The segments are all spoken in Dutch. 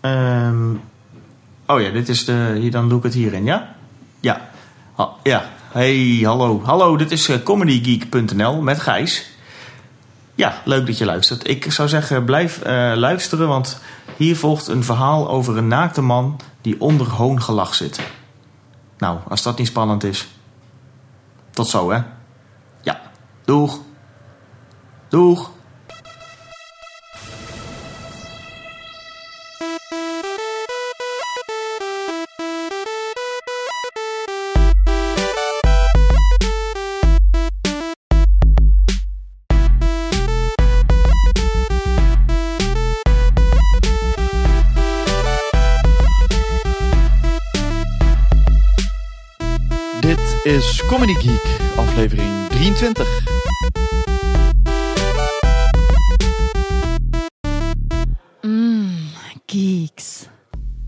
Ehm, oh ja, dit is de. Hier, dan doe ik het hierin, ja? Ja. Ja. Hey, hallo. Hallo, dit is eh, comedygeek.nl met Gijs. Ja, leuk dat je luistert. Ik zou zeggen, blijf eh, luisteren, want hier volgt een verhaal over een naakte man die onder hoongelach zit. Nou, als dat niet spannend is. Tot zo, hè? Ja. Doeg. Doeg. Comedy Geek, aflevering 23. Mmm, geeks.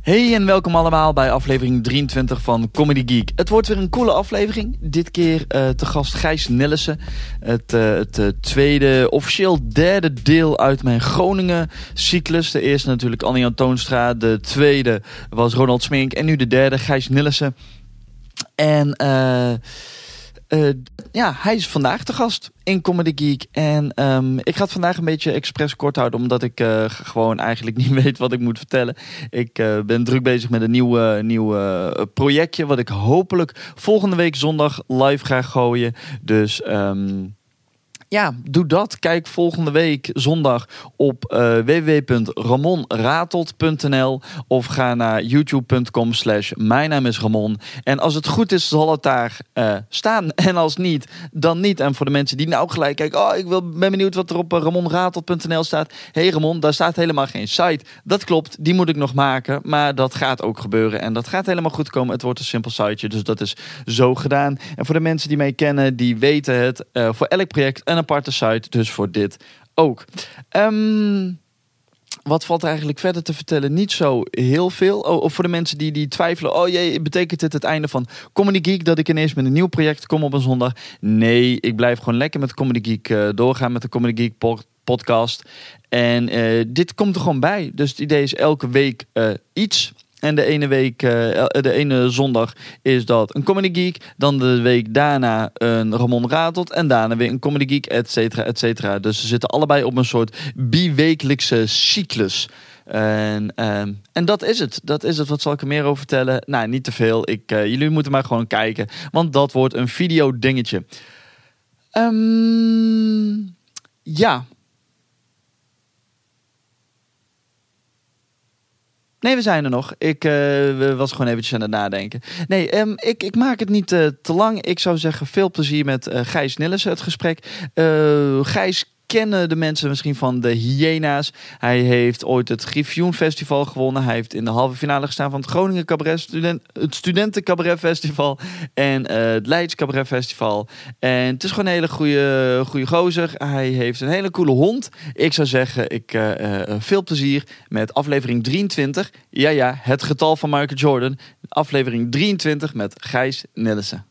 Hey en welkom allemaal bij aflevering 23 van Comedy Geek. Het wordt weer een coole aflevering. Dit keer eh, te gast Gijs Nillissen. Het, eh, het eh, tweede, officieel derde deel uit mijn Groningen cyclus. De eerste natuurlijk Annie Toonstra. De tweede was Ronald Smink. En nu de derde, Gijs Nillissen. En eh, eh, ja, hij is vandaag te gast in Comedy Geek. En ehm, ik ga het vandaag een beetje expres kort houden, omdat ik g- gewoon eigenlijk niet weet wat ik moet vertellen. Ik eh, ben druk bezig met een nieuw, nieuw projectje, wat ik hopelijk volgende week zondag live ga gooien. Dus ehm, ja, doe dat. Kijk volgende week zondag op eh www.ramonratelt.nl of ga naar youtube.com slash mijn naam is Ramon. En als het goed is, zal het daar eh, staan. En als niet, dan niet. En voor de mensen die nou gelijk kijken, oh, ik wil, ben benieuwd wat er op eh, ramonratelt.nl staat. hey Ramon, daar staat helemaal geen site. Dat klopt, die moet ik nog maken. Maar dat gaat ook gebeuren. En dat gaat helemaal goed komen. Het wordt een simpel siteje, dus dat is zo gedaan. En voor de mensen die mij kennen, die weten het. voor elk project een aparte site, dus voor dit ook. Ehm, wat valt er eigenlijk verder te vertellen? Niet zo heel veel. Oh, of voor de mensen die, die twijfelen. Oh jee, betekent dit het einde van Comedy Geek? Dat ik ineens met een nieuw project kom op een zondag? Nee, ik blijf gewoon lekker met Comedy Geek eh, doorgaan. Met de Comedy Geek po- podcast. En eh, dit komt er gewoon bij. Dus het idee is elke week eh, iets. En de ene week, eh, el- de ene zondag is dat een Comedy Geek. Dan de week daarna een Ramon Ratelt. En daarna weer een Comedy Geek, et cetera, et cetera. Dus ze zitten allebei op een soort bi-wekelijkse cyclus. En, ehm, en dat is het. Dat is het. Wat zal ik er meer over vertellen? Nou, niet te veel. Ik, eh, jullie moeten maar gewoon kijken. Want dat wordt een video dingetje. Ehm, ja. Nee, we zijn er nog. Ik we- was gewoon eventjes aan het nadenken. Nee, ehm, ik, ik maak het niet eh, te lang. Ik zou zeggen, veel plezier met eh, Gijs Nillissen, het gesprek. Gijs kennen de mensen misschien van de Hyena's. Hij heeft ooit het Griffioen Festival gewonnen. Hij heeft in de halve finale gestaan van het Groningen Cabaret Student, het Studenten Cabaret Festival en eh, het Leids Cabaret Festival. En het is gewoon een hele goede, goede gozer. Hij heeft een hele coole hond. Ik zou zeggen, ik, eh, eh, veel plezier met aflevering 23. Ja, ja, het getal van Michael Jordan. Aflevering 23 met Gijs Nillissen.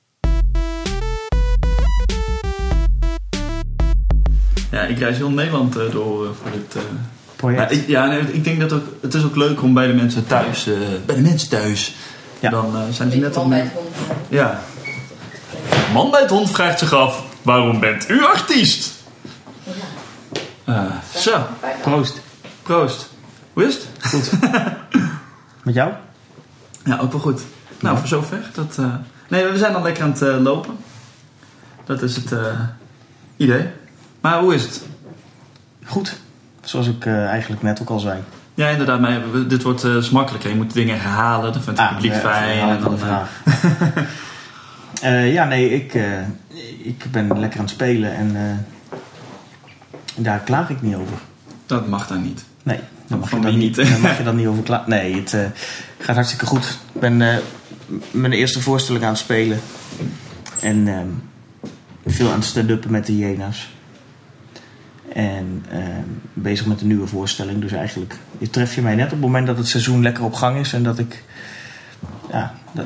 Ja, ik reis heel Nederland eh, door eh, voor dit. eh. Project. Ja, ik, ja nee, ik denk dat ook, het is ook leuk om bij de mensen thuis, eh, bij de mensen thuis, Ja. dan eh, zijn ze net op Man bij het hond. Ja. Man bij het hond vraagt zich af: waarom bent u artiest? Eh, zo, Proost. proost. Hoe is het? Goed. Met jou? Ja, ook wel goed. Nou, voor zover. Dat, eh, Nee, we zijn al lekker aan het eh, lopen. Dat is het eh, idee. Maar hoe is het? Goed. Zoals ik eh, eigenlijk net ook al zei. Ja, inderdaad. Maar dit wordt makkelijker. Je moet dingen herhalen. Dat vindt het publiek ja, fijn. En dan, de eh, vraag. Ja, nee, ik, ik ben lekker aan het spelen en daar klaag ik niet over. dat mag dan niet. Nee, dan mag, je dan niet, dan mag je dan niet over klagen. Nee, het gaat hartstikke goed. Ik ben mijn eerste voorstelling aan het spelen. En ehm, veel aan het stand-uppen met de hyena's. En ehm, bezig met een nieuwe voorstelling. Dus eigenlijk je tref je mij net op het moment dat het seizoen lekker op gang is. En dat ik... Ja, dat,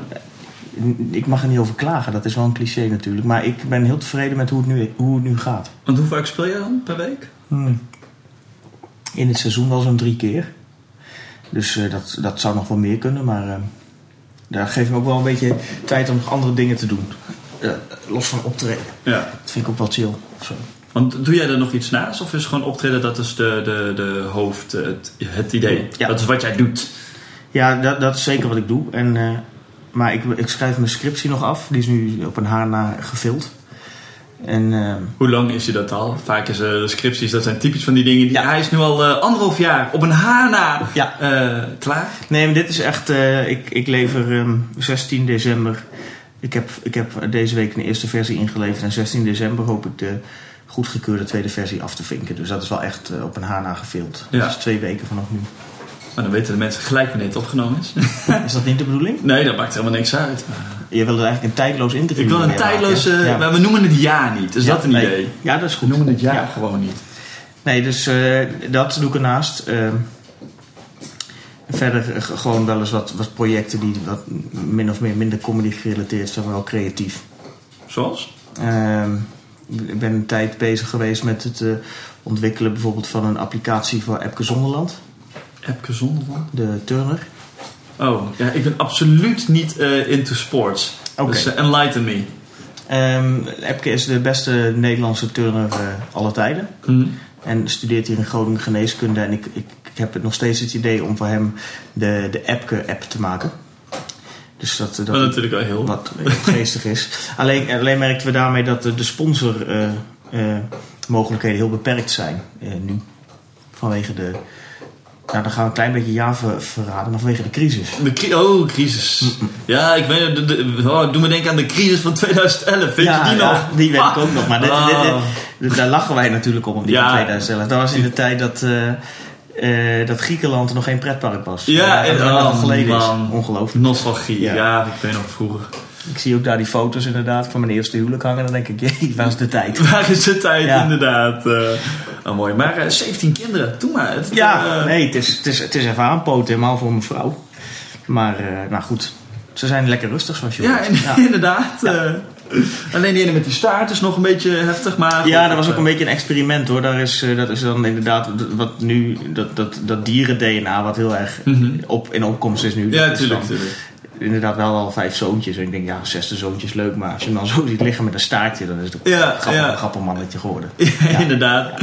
ik mag er niet over klagen. Dat is wel een cliché natuurlijk. Maar ik ben heel tevreden met hoe het nu, hoe het nu gaat. Want hoe vaak speel je dan per week? Hmm. In het seizoen wel zo'n drie keer. Dus eh, dat, dat zou nog wel meer kunnen, maar eh, daar geef ik me ook wel een beetje tijd om nog andere dingen te doen. Eh, los van optreden. Ja. Dat vind ik ook wel chill. of zo. Want doe jij er nog iets naast? Of is gewoon optreden, dat is de, de, de hoofd, het, het idee? Ja. Dat is wat jij doet. Ja, dat, dat is zeker wat ik doe. En, eh, maar ik, ik schrijf mijn scriptie nog af. Die is nu op een haar na gevuld. En eh, Hoe lang is je dat al? Vaak is eh, scripties, dat zijn typisch van die dingen. Die, Ja. Hij is nu al eh, anderhalf jaar op een haar na Ja. eh, klaar. nee, maar dit is echt... eh, ik, ik lever ehm, 16 december... Ik heb, ik heb deze week een eerste versie ingeleverd. En 16 december hoop ik de goedgekeurde tweede versie af te vinken. Dus dat is wel echt eh, op een haar na. Ja. Dat is twee weken vanaf nu. Maar dan weten de mensen gelijk wanneer het opgenomen is. Is dat niet de bedoeling? nee, dat maakt helemaal niks uit. Je wilde eigenlijk een tijdloos interview Ik wil een tijdloze... hè? Ja. Maar we noemen het jaar niet. Is Ja, dat een nee. idee? Ja, dat is goed. We noemen het jaar Ja. gewoon niet. Nee, dus eh, dat doe ik ernaast. Ehm, verder eh, gewoon wel eens wat, wat projecten die wat min of meer minder comedy gerelateerd zijn, maar wel creatief. Zoals? Ik ben een tijd bezig geweest met het eh, ontwikkelen bijvoorbeeld van een applicatie voor Epke Zonderland, Epke Zonderland? de turner. Oh, ja, ik ben absoluut niet eh, into sports. Oké. Dus eh, enlighten me. Ehm, Epke is de beste Nederlandse turner aller tijden. Hm. En studeert hier in Groningen geneeskunde. En ik, ik, ik heb nog steeds het idee om voor hem de, de Epke-app te maken. Dus dat, dat Wat natuurlijk wel heel... wat geestig is. Alleen, alleen merkten we daarmee dat de, de sponsormogelijkheden heel beperkt zijn eh, nu. Vanwege de... Nou, dan gaan we een klein beetje ja ver- verraden, maar vanwege de crisis. De oh, crisis. Ja, ik weet de, de, oh, doe me denken aan de crisis van 2011. Weet ja, je die ja, nog? die weet ik ook nog. Maar dit, dit, dit- dit- daar lachen wij natuurlijk om, op die Ja. van 2011. Dat was in de tijd dat, eh, eh, dat Griekenland er nog geen pretpark was. Ja, en dat oh, al geleden man. is. Ongelooflijk. Nostalgie. Ja. Ja. ik weet nog vroeger. Ik zie ook daar die foto's inderdaad van mijn eerste huwelijk hangen. Dan denk ik, jee, waar is de tijd? Waar is de tijd Ja. inderdaad? eh oh, mooi. Maar eh, 17 kinderen, doe maar. Het, Ja, eh, nee, het is, het is, het is even aanpoten, helemaal voor mijn vrouw. Maar, eh, nou goed, ze zijn lekker rustig zoals je Ja, in- inderdaad. eh. Alleen die ene met die staart is nog een beetje heftig, maar... Ja, dat was ook eh, een beetje een experiment hoor. Daar is, eh, dat is dan inderdaad wat nu, dat, dat, dat dieren-DNA wat heel erg Mhm. op, in opkomst is nu. Ja, dat is tuurlijk, dan tuurlijk. Inderdaad wel al vijf zoontjes. En ik denk, ja, zesde zoontje is leuk. Maar als je hem dan zo ziet liggen met een staartje, dan is het Ja, een grappig, ja. een grappig mannetje geworden. Ja, inderdaad.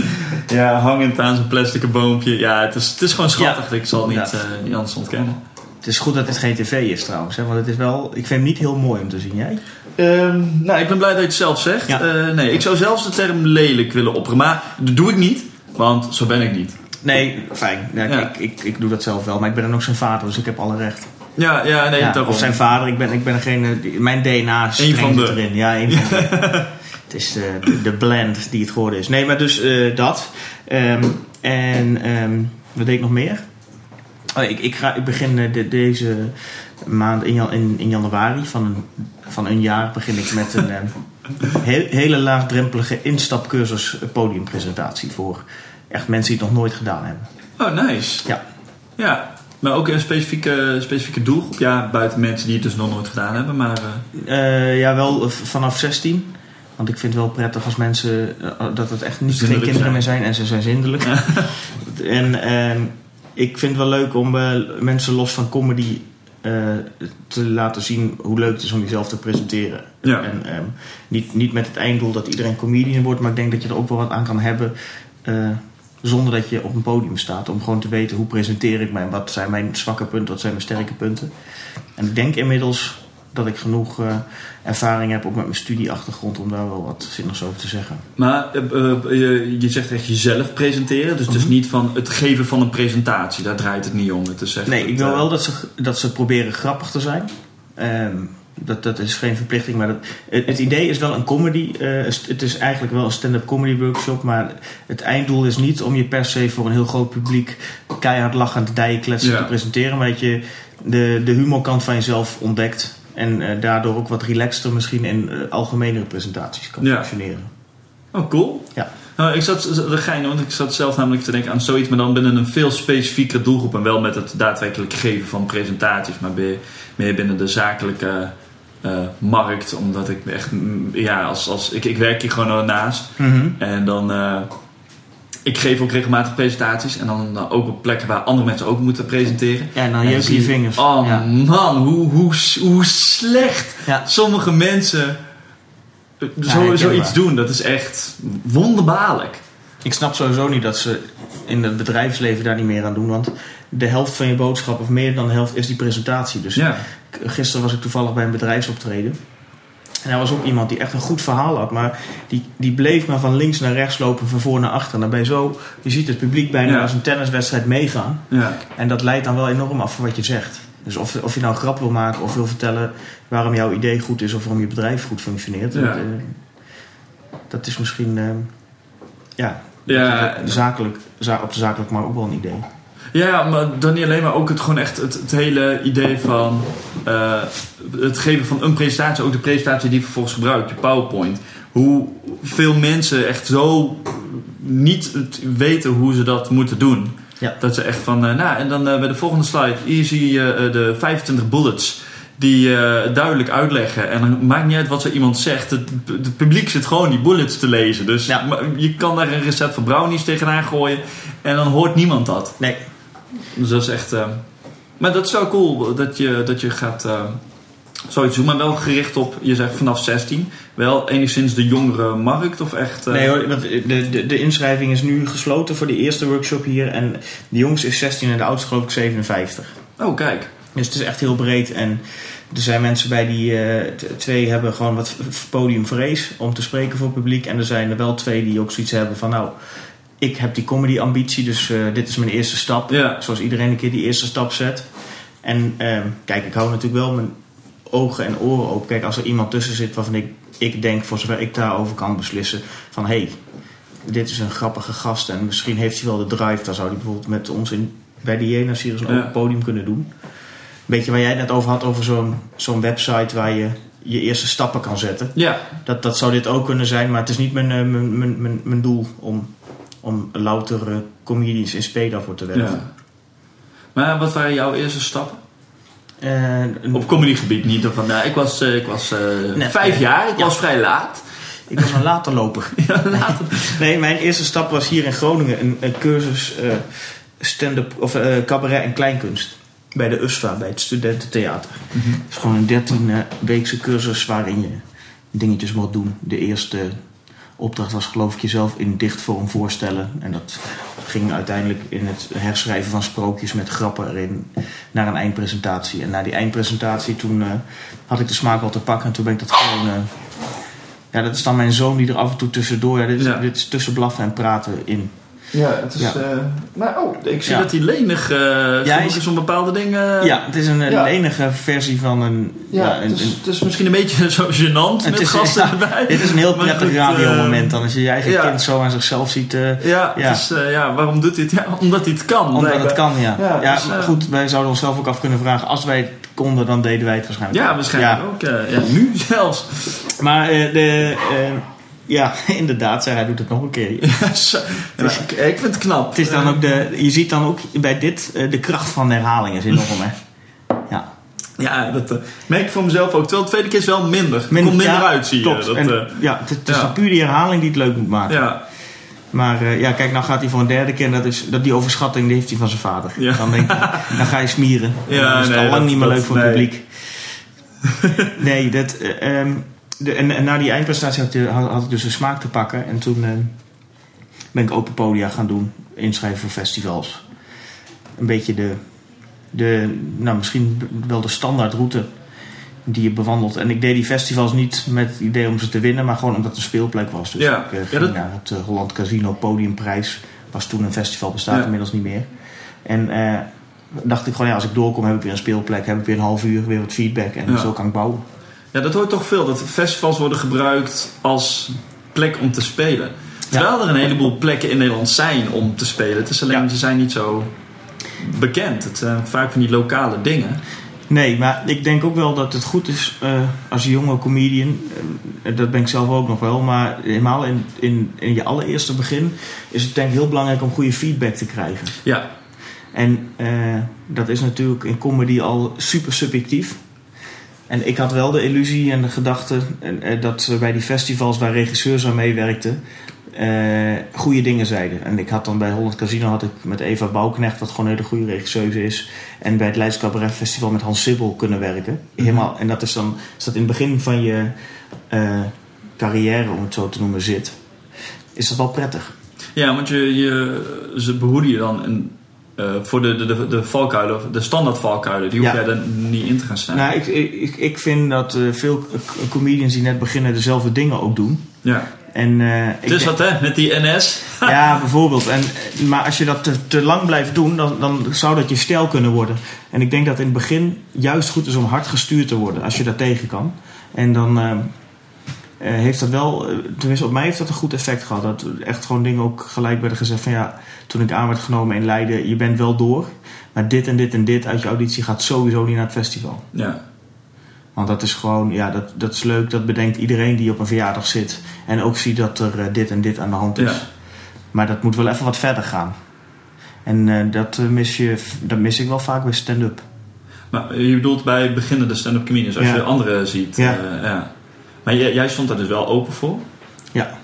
Ja, hangend aan zo'n plastic boompje. Ja, het is, het is gewoon schattig. Ik zal niet, eh, niet anders ontkennen. Het is goed dat dit geen tv is trouwens. Hè, want het is wel, ik vind hem niet heel mooi om te zien. Jij? Ehm, nou, ik ben blij dat je het zelf zegt. Ja. Eh, nee, ik zou zelfs de term lelijk willen opperen. Maar dat doe ik niet, want zo ben ik niet. Nee, fijn. Ja, Ja. Ik, ik, ik doe dat zelf wel. Maar ik ben dan ook zijn vader, dus ik heb alle recht. Ja, ja nee, Ja, of zijn vader. Ik ben, ik ben die- Mijn DNA Eén streng van zit de. erin. Ja, één van de. Het is de, de, blend die het geworden is. Nee, maar dus eh, dat. Ehm, en ehm, wat deed ik nog meer? Oh, ik, ik, ga, ik begin eh, de- deze maand in, in, in januari van een, van een jaar begin ik met een ehm, he- hele laagdrempelige instapcursus podiumpresentatie voor echt mensen die het nog nooit gedaan hebben. Oh, nice. Ja. Ja, maar ook een specifieke, specifieke doelgroep. Ja, buiten mensen die het dus nog nooit gedaan hebben. Maar Eh, ja, wel vanaf 16. Want ik vind het wel prettig als mensen eh, dat het echt niet geen kinderen meer zijn. zijn en ze zijn zindelijk. en ehm, ik vind het wel leuk om mensen los van comedy te laten zien hoe leuk het is om jezelf te presenteren. Ja. En ehm, niet, niet met het einddoel dat iedereen comedian wordt, maar ik denk dat je er ook wel wat aan kan hebben. eh, zonder dat je op een podium staat. Om gewoon te weten hoe presenteer ik mij. en Wat zijn mijn zwakke punten, wat zijn mijn sterke punten. En ik denk inmiddels dat ik genoeg eh, ervaring heb, ook met mijn studieachtergrond, om daar wel wat zinnigs over te zeggen. Maar eh, eh, je, je zegt echt jezelf presenteren. Dus het is Mhm. niet van het geven van een presentatie. Daar draait het niet om. Het is Nee, ik wil wel dat ze, dat ze proberen grappig te zijn. Ehm, dat, dat is geen verplichting, maar dat, het, het idee is wel een comedy. het is eigenlijk wel een stand-up comedy workshop, maar het einddoel is niet om je per se voor een heel groot publiek keihard lachend dijen kletsen Ja. te presenteren, maar dat je de, de humorkant van jezelf ontdekt en eh, daardoor ook wat relaxter misschien in eh, algemenere presentaties kan Ja. functioneren. Oh, cool. Ja. Nou, ik zat, de gein, want ik zat zelf namelijk te denken aan zoiets, maar dan binnen een veel specifiekere doelgroep. En wel met het daadwerkelijk geven van presentaties, maar meer, meer binnen de zakelijke eh, markt. Omdat ik echt, mm, ja, als, als, ik, ik werk hier gewoon naast. Mhm. En dan, eh, ik geef ook regelmatig presentaties. En dan ook op plekken waar andere mensen ook moeten presenteren. Ja, en dan jeuk je je- vingers. Oh ja. man, hoe, hoe, hoe slecht Ja. sommige mensen eh, zo, zoiets doen. Dat is echt wonderbaarlijk. Ik snap sowieso niet dat ze in het bedrijfsleven daar niet meer aan doen. Want de helft van je boodschap, of meer dan de helft, is die presentatie. Dus gisteren was ik toevallig bij een bedrijfsoptreden. En daar was ook iemand die echt een goed verhaal had. Maar die, die bleef maar van links naar rechts lopen, van voor naar achter. En dan ben je zo, je ziet het publiek bijna Ja. als een tenniswedstrijd meegaan. Ja. En dat leidt dan wel enorm af van wat je zegt. Dus of, of je nou een grap wil maken of wil vertellen waarom jouw idee goed is of waarom je bedrijf goed functioneert. Ja. Dat, eh, dat is misschien eh, ja, Ja, de zakelijk, za- op de zakelijk maar ook wel een idee. Ja, maar dan niet alleen, maar ook het, gewoon echt het, het hele idee van eh, het geven van een presentatie, ook de presentatie die je vervolgens gebruikt, je PowerPoint. Hoe veel mensen echt zo niet weten hoe ze dat moeten doen. Ja. Dat ze echt van, eh, nou, en dan eh, bij de volgende slide, hier zie je de 25 bullets die duidelijk uitleggen. En dan maakt niet uit wat zo iemand zegt. Het, het publiek zit gewoon die bullets te lezen. Dus Ja. je kan daar een recept van brownies tegenaan gooien. En dan hoort niemand dat. Nee, Dus dat is echt. eh, maar dat is wel cool dat je, dat je gaat. eh, zoiets doen, maar wel gericht op, je zegt vanaf 16. Wel enigszins de jongere markt of echt. eh, nee hoor, want de, de, de inschrijving is nu gesloten voor de eerste workshop hier. En de jongste is 16 en de oudste geloof ik 57. Oh, kijk. Dus het is echt heel breed. En er zijn mensen bij die eh, twee hebben gewoon wat podiumvrees om te spreken voor het publiek. En er zijn er wel twee die ook zoiets hebben van nou, ik heb die comedy ambitie, dus eh, dit is mijn eerste stap. Ja. Zoals iedereen een keer die eerste stap zet. En ehm, kijk, ik hou natuurlijk wel mijn ogen en oren open. Kijk, als er iemand tussen zit waarvan ik, ik denk, voor zover ik daarover kan beslissen, van hé, hey, dit is een grappige gast en misschien heeft hij wel de drive, dan zou hij bijvoorbeeld met ons in, bij de Jena een Ja. open podium kunnen doen. Beetje waar jij het net over had, over zo'n zo'n website waar je je eerste stappen kan zetten. Ja, Dat, dat zou dit ook kunnen zijn, maar het is niet mijn, eh, mijn, mijn, mijn, mijn doel om, om louter comedians in spe daarvoor te werven. ja. Maar wat waren jouw eerste stappen? Eh, Op comedygebied niet. Of van, nou, ik was, eh, ik was eh, Nee. vijf jaar, ik Ja. was vrij laat. Ik was een later loper. Ja, later. Nee, mijn eerste stap was hier in Groningen een, een cursus stand-up of cabaret en kleinkunst. Bij de USVA, bij het studententheater. Mhm. Het is gewoon een 13 eh, weekse cursus waarin je dingetjes moet doen. De eerste opdracht was geloof ik jezelf in dichtvorm voorstellen. En dat ging uiteindelijk in het herschrijven van sprookjes met grappen erin naar een eindpresentatie. En na die eindpresentatie toen eh, had ik de smaak wel te pakken en toen ben ik dat gewoon... eh, ja, dat is dan mijn zoon die er af en toe tussendoor... Ja, dit, is, Ja. dit is tussen blaffen en praten in. Ja, het is... Ja. eh, maar oh, ik zie Ja. dat hij lenig uh, hij is- is om bepaalde dingen... ja, het is een, een ja. enige versie van een... Ja, ja, een- het, is, een- het is misschien een beetje zo gênant met is- gasten ja, erbij. dit is een heel prettig radiomoment dan. Als je je eigen ja. kind zo aan zichzelf ziet... eh, Ja, Ja. Het is, eh, ja, waarom doet hij het? Ja, omdat hij het kan. Omdat het kan, ja. Ja, Ja, dus, eh, goed, wij zouden onszelf ook af kunnen vragen. Als wij het konden, dan deden wij het waarschijnlijk. Ja, waarschijnlijk Ja. ook. eh, ja, nu zelfs. Maar eh, de, eh, ja, inderdaad, hij doet het nog een keer. Ja, ik, ik vind het knap. Het is dan ook de, je ziet dan ook bij dit eh, de kracht van de herhaling is enorm, hè. Ja. Ja, dat eh, merk ik voor mezelf ook. Terwijl de tweede keer is wel minder. Het Min- komt minder ja, uit, zie je. Dat, En, eh, ja, het, het is ja. puur die herhaling die het leuk moet maken. ja. Maar ja, kijk, nou gaat hij voor een derde keer. en Dat is, dat die overschatting die heeft hij van zijn vader. Ja. Dan denk ik, dan ga je smieren. Ja, dan is nee, al lang dat- niet meer dat- leuk voor het nee. publiek. nee, dat, eh, ehm, de, en, en na die eindprestatie had, je- had, had ik dus de smaak te pakken. En toen ehm, ben ik open podia gaan doen. Inschrijven voor festivals. Een beetje de, de nou misschien wel de standaardroute die je bewandelt. En ik deed die festivals niet met het idee om ze te winnen, maar gewoon omdat het een speelplek was. Dus Ja. ik eh, Ja, ging dat- naar het eh, Holland Casino Podiumprijs. Was toen een festival, bestaat Ja. inmiddels niet meer. En eh, dacht ik gewoon, ja, als ik doorkom heb ik weer een speelplek, heb ik weer een half uur, weer wat feedback en Ja. zo kan ik bouwen. Ja, dat hoort toch veel. Dat festivals worden gebruikt als plek om te spelen. Terwijl er een heleboel plekken in Nederland zijn om te spelen. Het is alleen, Ja. ze zijn niet zo bekend. Het zijn vaak van die lokale dingen. Nee, maar ik denk ook wel dat het goed is eh, als jonge comedian, eh, dat ben ik zelf ook nog wel, maar helemaal in, in, in je allereerste begin is het denk ik heel belangrijk om goede feedback te krijgen. Ja, En eh, dat is natuurlijk in comedy al super subjectief. En ik had wel de illusie en de gedachte eh, dat eh, bij die festivals waar regisseurs aan meewerkten, eh, goede dingen zeiden. En ik had dan bij Holland Casino had ik met Eva Bouwknecht, wat gewoon een hele goede regisseuse is. En bij het Leids Cabaret Festival met Hans Sibbel kunnen werken. Helemaal, en dat is dan is dat in het begin van je eh, carrière, om het zo te noemen, zit. Is dat wel prettig. Ja, want je, je, ze behoeden je dan eh, voor de, de, de, de valkuilen, de standaard valkuilen. Die hoef Ja. jij er niet in te gaan staan. Nou, ik, ik, ik vind dat eh, veel comedians die net beginnen dezelfde dingen ook doen. Ja. En, ik is denk- wat hè, met die NS. Ja, bijvoorbeeld. En, maar als je dat te, te lang blijft doen, dan, dan zou dat je stijl kunnen worden. En ik denk dat in het begin juist goed is om hard gestuurd te worden, als je daar tegen kan. En dan heeft dat wel, eh, tenminste op mij heeft dat een goed effect gehad. Dat echt gewoon dingen ook gelijk werden gezegd van ja, toen ik aan werd genomen in Leiden, je bent wel door. Maar dit en dit en dit uit je auditie gaat sowieso niet naar het festival. Ja. Want dat is gewoon, ja, dat, dat is leuk. Dat bedenkt iedereen die op een verjaardag zit. En ook ziet dat er eh, dit en dit aan de hand is. Ja. Maar dat moet wel even wat verder gaan. En eh, dat, eh, mis je, dat mis ik wel vaak bij stand-up. Maar je bedoelt bij beginnende stand-up comedians, als Ja. je anderen ziet. Ja. eh, ja. Maar jij, jij stond daar dus wel open voor. Ja.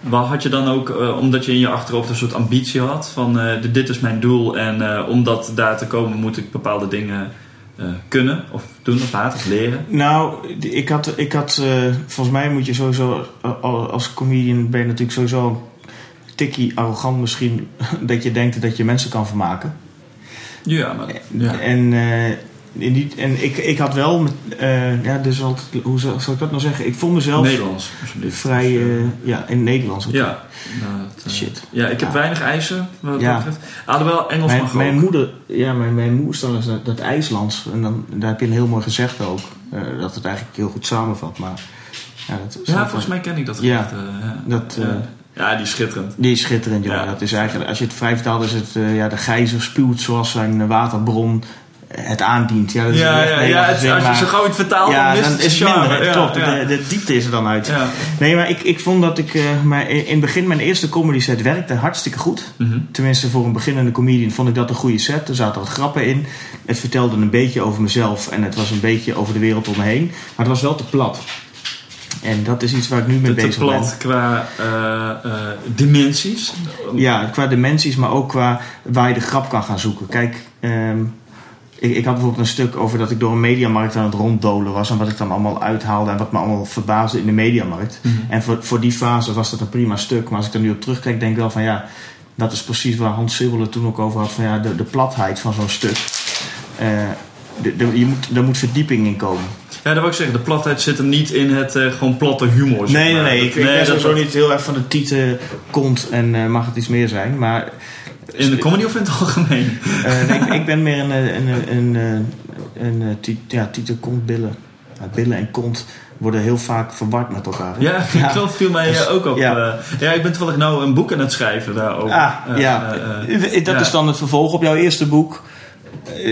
Waar had je dan ook, eh, omdat je in je achterhoofd een soort ambitie had van eh, dit- is mijn doel en eh, om dat daar te komen moet ik bepaalde dingen kunnen of doen of laten of leren? Nou, ik had, ik had volgens mij moet je sowieso, als comedian ben je natuurlijk sowieso een tikkie arrogant misschien. Dat je denkt dat je mensen kan vermaken. Ja, maar ja. En, in die, en ik, ik had wel, eh, ja, dus wat, hoe zal, zal ik dat nou zeggen? Ik vond mezelf Nederlands, vrij, eh, ja, in het Nederlands. ook. Ja. Nou, dat, eh, Shit. Ja, ik heb Ja. weinig eisen wat dat Ja. betreft. Alhoewel, Engels Mijn, mag mijn ook. moeder, ja, mijn, mijn moederstaal is dat, dat IJslands. En dan, daar heb je een heel mooi gezegd ook. eh, dat het eigenlijk heel goed samenvat. Maar ja, dat Ja, volgens mij ken ik dat Ja. eh. Dat, eh, ja. die is schitterend. Die is schitterend. Ja. Dat is eigenlijk, als je het vrij vertaalt, is het eh, ja, de gijzer spuwt zoals zijn waterbron het aandient. Ja, dat is Ja, ja, Nederlands ja het- zin, als je maar- zo gauw iets vertaalt, ja, dan, is het het minder. charme. Ja, Klopt. De, de diepte is er dan uit. Nee, maar ik, ik vond dat ik... eh, maar in het begin, mijn eerste comedy set werkte hartstikke goed. Mhm. Tenminste, voor een beginnende comedian vond ik dat een goede set. Er zaten wat grappen in. Het vertelde een beetje over mezelf en het was een beetje over de wereld om me heen. Maar het was wel te plat. En dat is iets waar ik nu mee Te, te bezig ben. plat qua eh, eh, dimensies. Ja, qua dimensies, maar ook qua waar je de grap kan gaan zoeken. Kijk, ehm, ik, ik had bijvoorbeeld een stuk over dat ik door een mediamarkt aan het ronddolen was. En wat ik dan allemaal uithaalde en wat me allemaal verbaasde in de mediamarkt. Mhm. En voor, voor die fase was dat een prima stuk. Maar als ik er nu op terugkijk, denk ik wel van ja, dat is precies waar Hans Sibbel het toen ook over had. Van ja, de, de platheid van zo'n stuk. Eh, de, de- je moet, er moet verdieping in komen. Ja, dat wil ik zeggen. De platheid zit hem niet in het eh, gewoon platte humor. zeg Nee, nee, nee. Ik, ik ben dat- sowieso dat- niet heel erg van de tieten kont en eh, mag het iets meer zijn. Maar In de comedy of in het algemeen? Eh, nee, ik, ik ben meer een, eh, een, een, een, eh, een, eh, ti- ja, titel kont billen. Billen en kont worden heel vaak verward met elkaar. hè? Ja, Ja. klopt. Viel mij Dus, ook op. ja. Ja. ja, ik ben toevallig nou een boek aan het schrijven daarover. Ah, ja. dat ja. is dan het vervolg op jouw eerste boek.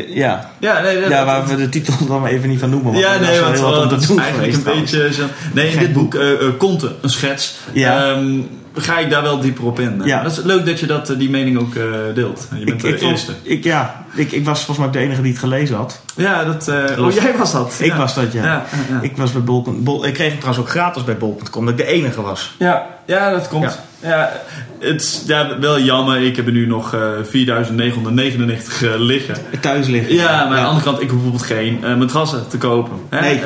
Ja. Ja, nee, dat- ja, waar we de titel dan maar even niet van noemen. want Ja, dat nee, want het is eigenlijk een beetje zo... Nee, in dit boek, Conte, een schets, Ja. ehm, ga ik daar wel dieper op in. Ja. Dat is leuk dat je dat, eh, die mening ook eh, deelt. Je bent Ik, ik, de vond- eerste. ik, ja, ik, ik was volgens mij de enige die het gelezen had. Ja, dat... eh, oh, jij was dat. Ik ja. was dat, ja. Ik, was bij Bol, Bol, ik kreeg het trouwens ook gratis bij bol.com, dat ik de enige was. Ja, ja, dat komt. Ja. het is ja, wel jammer. Ik heb er nu nog eh 4999 eh, liggen. Thuis liggen. Ja, maar aan de andere kant, ik hoef bijvoorbeeld geen eh, matrassen te kopen. Hè? Nee.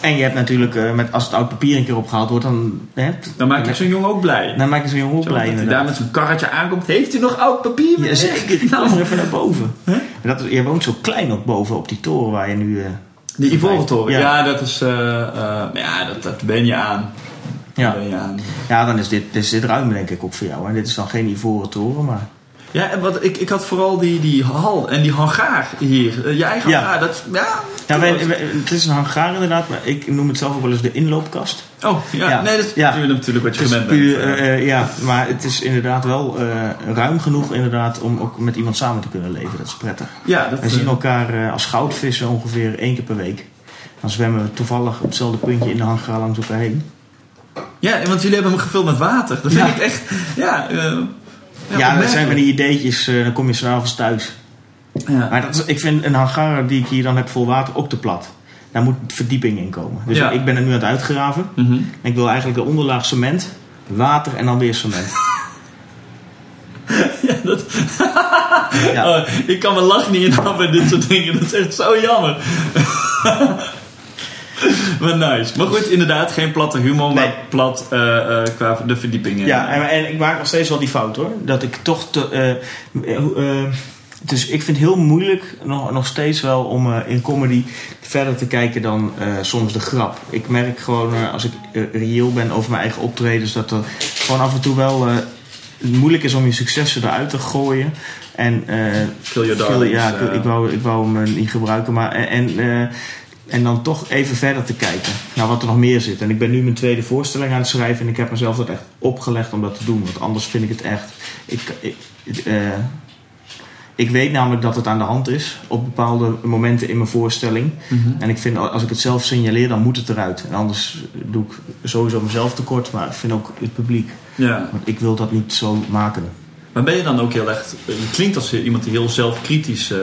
En je hebt natuurlijk, met, als het oud papier een keer opgehaald wordt, dan, hè, dan maak ik zo'n jongen ook blij. dan maak je zo'n jongen ook Zo, blij dat inderdaad. daar met zo'n karretje aankomt. Heeft u nog oud papier? Ja, zeker. Die Nou, kom even naar boven. Dat, is- je woont zo klein ook boven op die toren waar je nu... De Ivoren Toren. Ja. Ja. dat is... ja, dat, dat ben je aan. Ja. Dat ben je aan. ja, dan is dit, is dit ruim denk ik ook voor jou. En dit is dan geen ivoren toren, maar... Ja, en wat, ik, ik had vooral die, die hal en die hangaar hier. Eh, je eigen Ja. hangaar. Dat, ja, Ja, wij- wij- het is een hangaar inderdaad, maar ik noem het zelf ook wel eens de inloopkast. Oh, ja. Ja. Nee, dat is Ja. natuurlijk, natuurlijk wat je gewend bent. eh, eh, ja, maar het is inderdaad wel ruim genoeg inderdaad om ook met iemand samen te kunnen leven. Dat is prettig. ja, dat We zien elkaar als goudvissen ongeveer één keer per week. Dan zwemmen we toevallig op hetzelfde puntje in de hangaar langs elkaar heen. Ja, want jullie hebben hem gevuld met water. Dat vind Ja. ik echt... Ja, eh, ja, Ja, dat zijn van die ideetjes, eh, dan kom je s'avonds thuis. Ja. Maar dat is, ik vind een hangar die ik hier dan heb vol water ook te plat. Daar moet verdieping in komen. Dus Ja. ik ben er nu aan het uitgraven. Mhm. Ik wil eigenlijk de onderlaag cement water en dan weer cement. Ja, dat, Ja. Oh, ik kan mijn lach niet inhouden bij dit soort dingen. Dat is echt zo jammer. maar nice. Maar goed, inderdaad, geen platte humor, Nee. maar plat eh, eh, qua de verdiepingen. Ja, en, en ik maak nog steeds wel die fout hoor. Dat ik toch te. eh, dus ik vind het heel moeilijk nog, nog steeds wel om in comedy verder te kijken dan soms de grap. Ik merk gewoon als ik reëel ben over mijn eigen optredens dat er gewoon af en toe wel moeilijk is om je successen eruit te gooien. En eh, Kill your Kill- darlings. ja, ik, ik, wou, ik wou hem niet gebruiken, maar en, en dan toch even verder te kijken naar wat er nog meer zit. En ik ben nu mijn tweede voorstelling aan het schrijven en ik heb mezelf dat echt opgelegd om dat te doen, want anders vind ik het echt. Ik, ik, eh, ik weet namelijk dat het aan de hand is op bepaalde momenten in mijn voorstelling. Mhm. En ik vind als ik het zelf signaleer, dan moet het eruit. En anders doe ik sowieso mezelf tekort, maar ik vind ook het publiek. Ja. Want ik wil dat niet zo maken. Maar ben je dan ook heel echt... Je klinkt als iemand die heel zelfkritisch eh,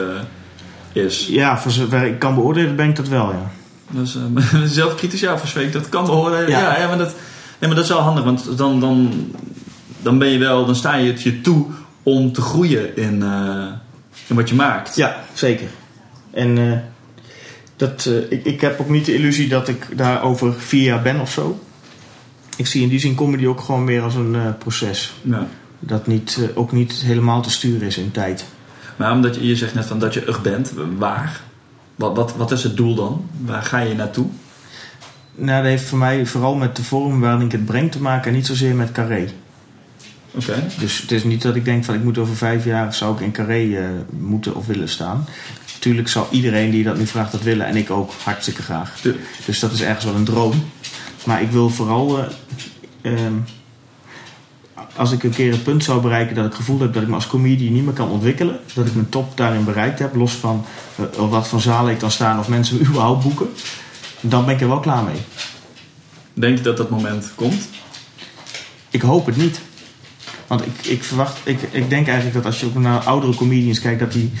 is. Ja, voor zover ik kan beoordelen, ben ik dat wel, ja. Dus eh, zelfkritisch, ja, verzweek, dat kan behoren. Ja, Ja. ja, maar, dat, nee, maar dat is wel handig, want dan, dan, dan ben je wel, dan sta je het je toe om te groeien in, eh, in wat je maakt. Ja, zeker. En eh, dat, ik, ik heb ook niet de illusie dat ik daar over vier jaar ben of zo. Ik zie in die zin comedy ook gewoon meer als een proces. Ja. Dat niet, ook niet helemaal te sturen is in tijd. Maar omdat je, je zegt net van dat je ug bent, waar? Wat, wat, wat is het doel dan? Waar ga je naartoe? Nou, dat heeft voor mij vooral met de vorm waarin ik het breng te maken en niet zozeer met carré. Oké. Dus het is niet dat ik denk van ik moet over vijf jaar zou ik in carré eh, moeten of willen staan. Natuurlijk zou iedereen die dat nu vraagt dat willen en ik ook hartstikke graag. Dus dat is ergens wel een droom. Maar ik wil vooral, eh, ehm, als ik een keer een punt zou bereiken dat ik het gevoel heb dat ik me als comedian niet meer kan ontwikkelen, dat ik mijn top daarin bereikt heb, los van op wat voor zalen ik dan sta of mensen me überhaupt boeken, dan ben ik er wel klaar mee. Denk je dat dat moment komt? Ik hoop het niet. Want ik, ik verwacht, ik, ik denk eigenlijk dat als je ook naar oudere comedians kijkt, dat, die,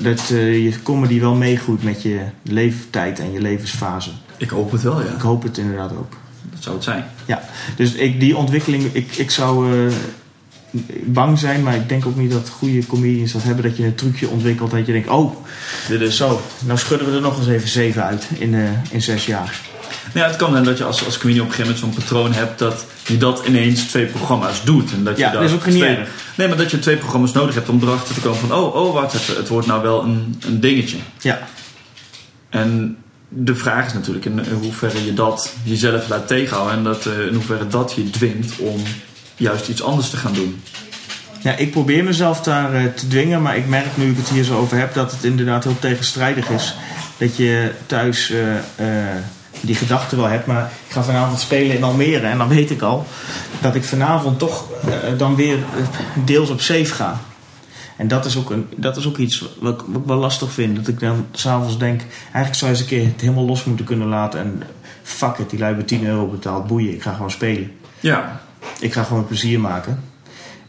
dat eh, je comedy wel meegroeit met je leeftijd en je levensfase. Ik hoop het wel, ja. Ik hoop het inderdaad ook. Dat zou het zijn. Ja, dus ik, die ontwikkeling, ik, ik zou eh, bang zijn, maar ik denk ook niet dat goede comedians dat hebben, dat je een trucje ontwikkelt dat je denkt, oh, Dit is zo, nou schudden we er nog eens even zeven uit in, eh, in zes jaar. Nou ja, het kan zijn dat je als, als comedian op een gegeven moment zo'n patroon hebt dat je dat ineens twee programma's doet. En dat je Ja, dat is ook niet twee, erg. Nee, maar dat je twee programma's nodig hebt om erachter te komen van, oh, oh, wacht even, het wordt nou wel een, een dingetje. Ja, En de vraag is natuurlijk in hoeverre je dat jezelf laat tegenhouden en dat, eh, in hoeverre dat je dwingt om juist iets anders te gaan doen. Ja, ik probeer mezelf daar eh, te dwingen, maar ik merk nu ik het hier zo over heb dat het inderdaad heel tegenstrijdig is. Dat je thuis eh, eh, die gedachte wel hebt, maar ik ga vanavond spelen in Almere en dan weet ik al dat ik vanavond toch eh, dan weer eh, deels op safe ga. En dat is ook, een, dat is ook iets wat ik, wat ik wel lastig vind. Dat ik dan s'avonds denk, eigenlijk zou je eens een keer het helemaal los moeten kunnen laten. En fuck it, die lui hebben 10 euro betaald, boeien, ik ga gewoon spelen. Ja, Ik ga gewoon plezier maken.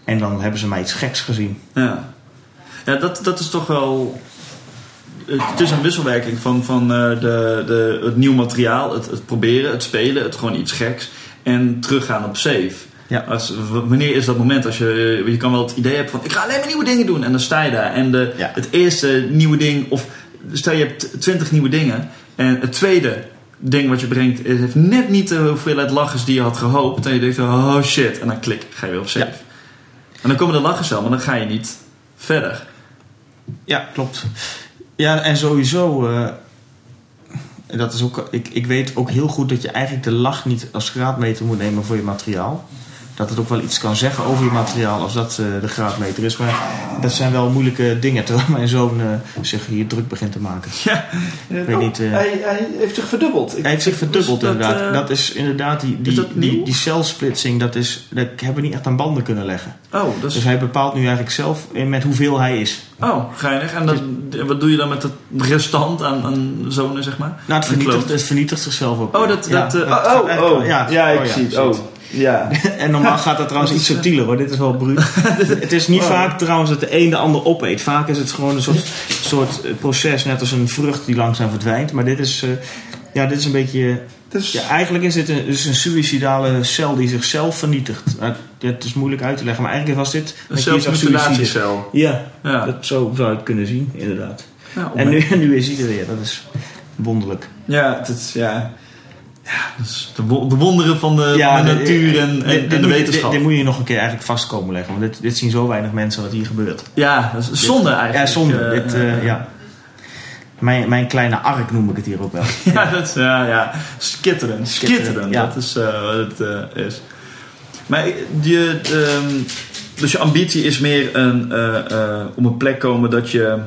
En dan hebben ze mij iets geks gezien. ja. Ja, dat, dat is toch wel... Het is een wisselwerking van, van eh, de, de, het nieuw materiaal, het, het proberen, het spelen, het gewoon iets geks. En teruggaan op safe. Ja. Als, wanneer is dat moment als je, je kan wel het idee hebben van ik ga alleen maar nieuwe dingen doen en dan sta je daar en de, Ja. het eerste nieuwe ding of stel je hebt twintig nieuwe dingen en het tweede ding wat je brengt heeft net niet de hoeveelheid lachers die je had gehoopt en je denkt oh shit en dan klik ga je weer op safe. Ja. En dan komen de lachers wel, maar dan ga je niet verder. Ja, klopt. Ja, en sowieso, eh, dat is ook, ik, ik weet ook heel goed dat je eigenlijk de lach niet als graadmeter moet nemen voor je materiaal. Dat het ook wel iets kan zeggen over je materiaal als dat eh, de graadmeter is. Maar dat zijn wel moeilijke dingen terwijl mijn zoon eh, zich hier druk begint te maken. Ja, Ik weet niet, eh, hij, hij heeft zich verdubbeld. Hij heeft zich verdubbeld inderdaad. eh, dat is inderdaad die, die, die, die celsplitsing, dat, is, dat hebben we niet echt aan banden kunnen leggen. Oh, dat is Dus hij bepaalt nu eigenlijk zelf eh, met hoeveel hij is. Oh, geinig. En dat, wat doe je dan met het restant aan, aan zonen, zeg maar? Nou, het vernietigt, het vernietigt zichzelf ook. Oh, dat... Ja, dat, eh, dat oh, oh, oh. Ja, ja, ik oh, zie het. Oh, ja. En normaal gaat dat trouwens Dat iets subtieler hoor. Dit is wel bruut. het is niet Oh. vaak trouwens dat de een de ander opeet. Vaak is het gewoon een soort, soort eh, proces, net als een vrucht die langzaam verdwijnt. Maar dit is, eh, ja, dit is een beetje. Dus, Ja, eigenlijk is dit een, dus een suïcidale cel die zichzelf vernietigt. Nou, Het is moeilijk uit te leggen, maar eigenlijk was dit... een zelfmutilatiecel. Ja, Ja. dat zo zou je het kunnen zien, inderdaad. Ja, En nu, en nu is hij er weer, dat is wonderlijk. Ja, het is, ja. Ja, is de, de wonderen van de, Ja, van de dit- natuur en, dit- en, dit en de wetenschap. Dit, dit moet je nog een keer eigenlijk vast komen leggen, want dit, dit zien zo weinig mensen wat hier gebeurt. ja, dat is zonde eigenlijk. Ja, zonde. Eh, dit, eh, ja. Mijn, mijn kleine ark noem ik het hier ook wel. Ja, dat is, ja, ja. Skitterend. Skitterend, dat is eh, wat het eh, is. Maar je, ehm, dus je ambitie is meer een, eh, eh, om een plek komen dat je...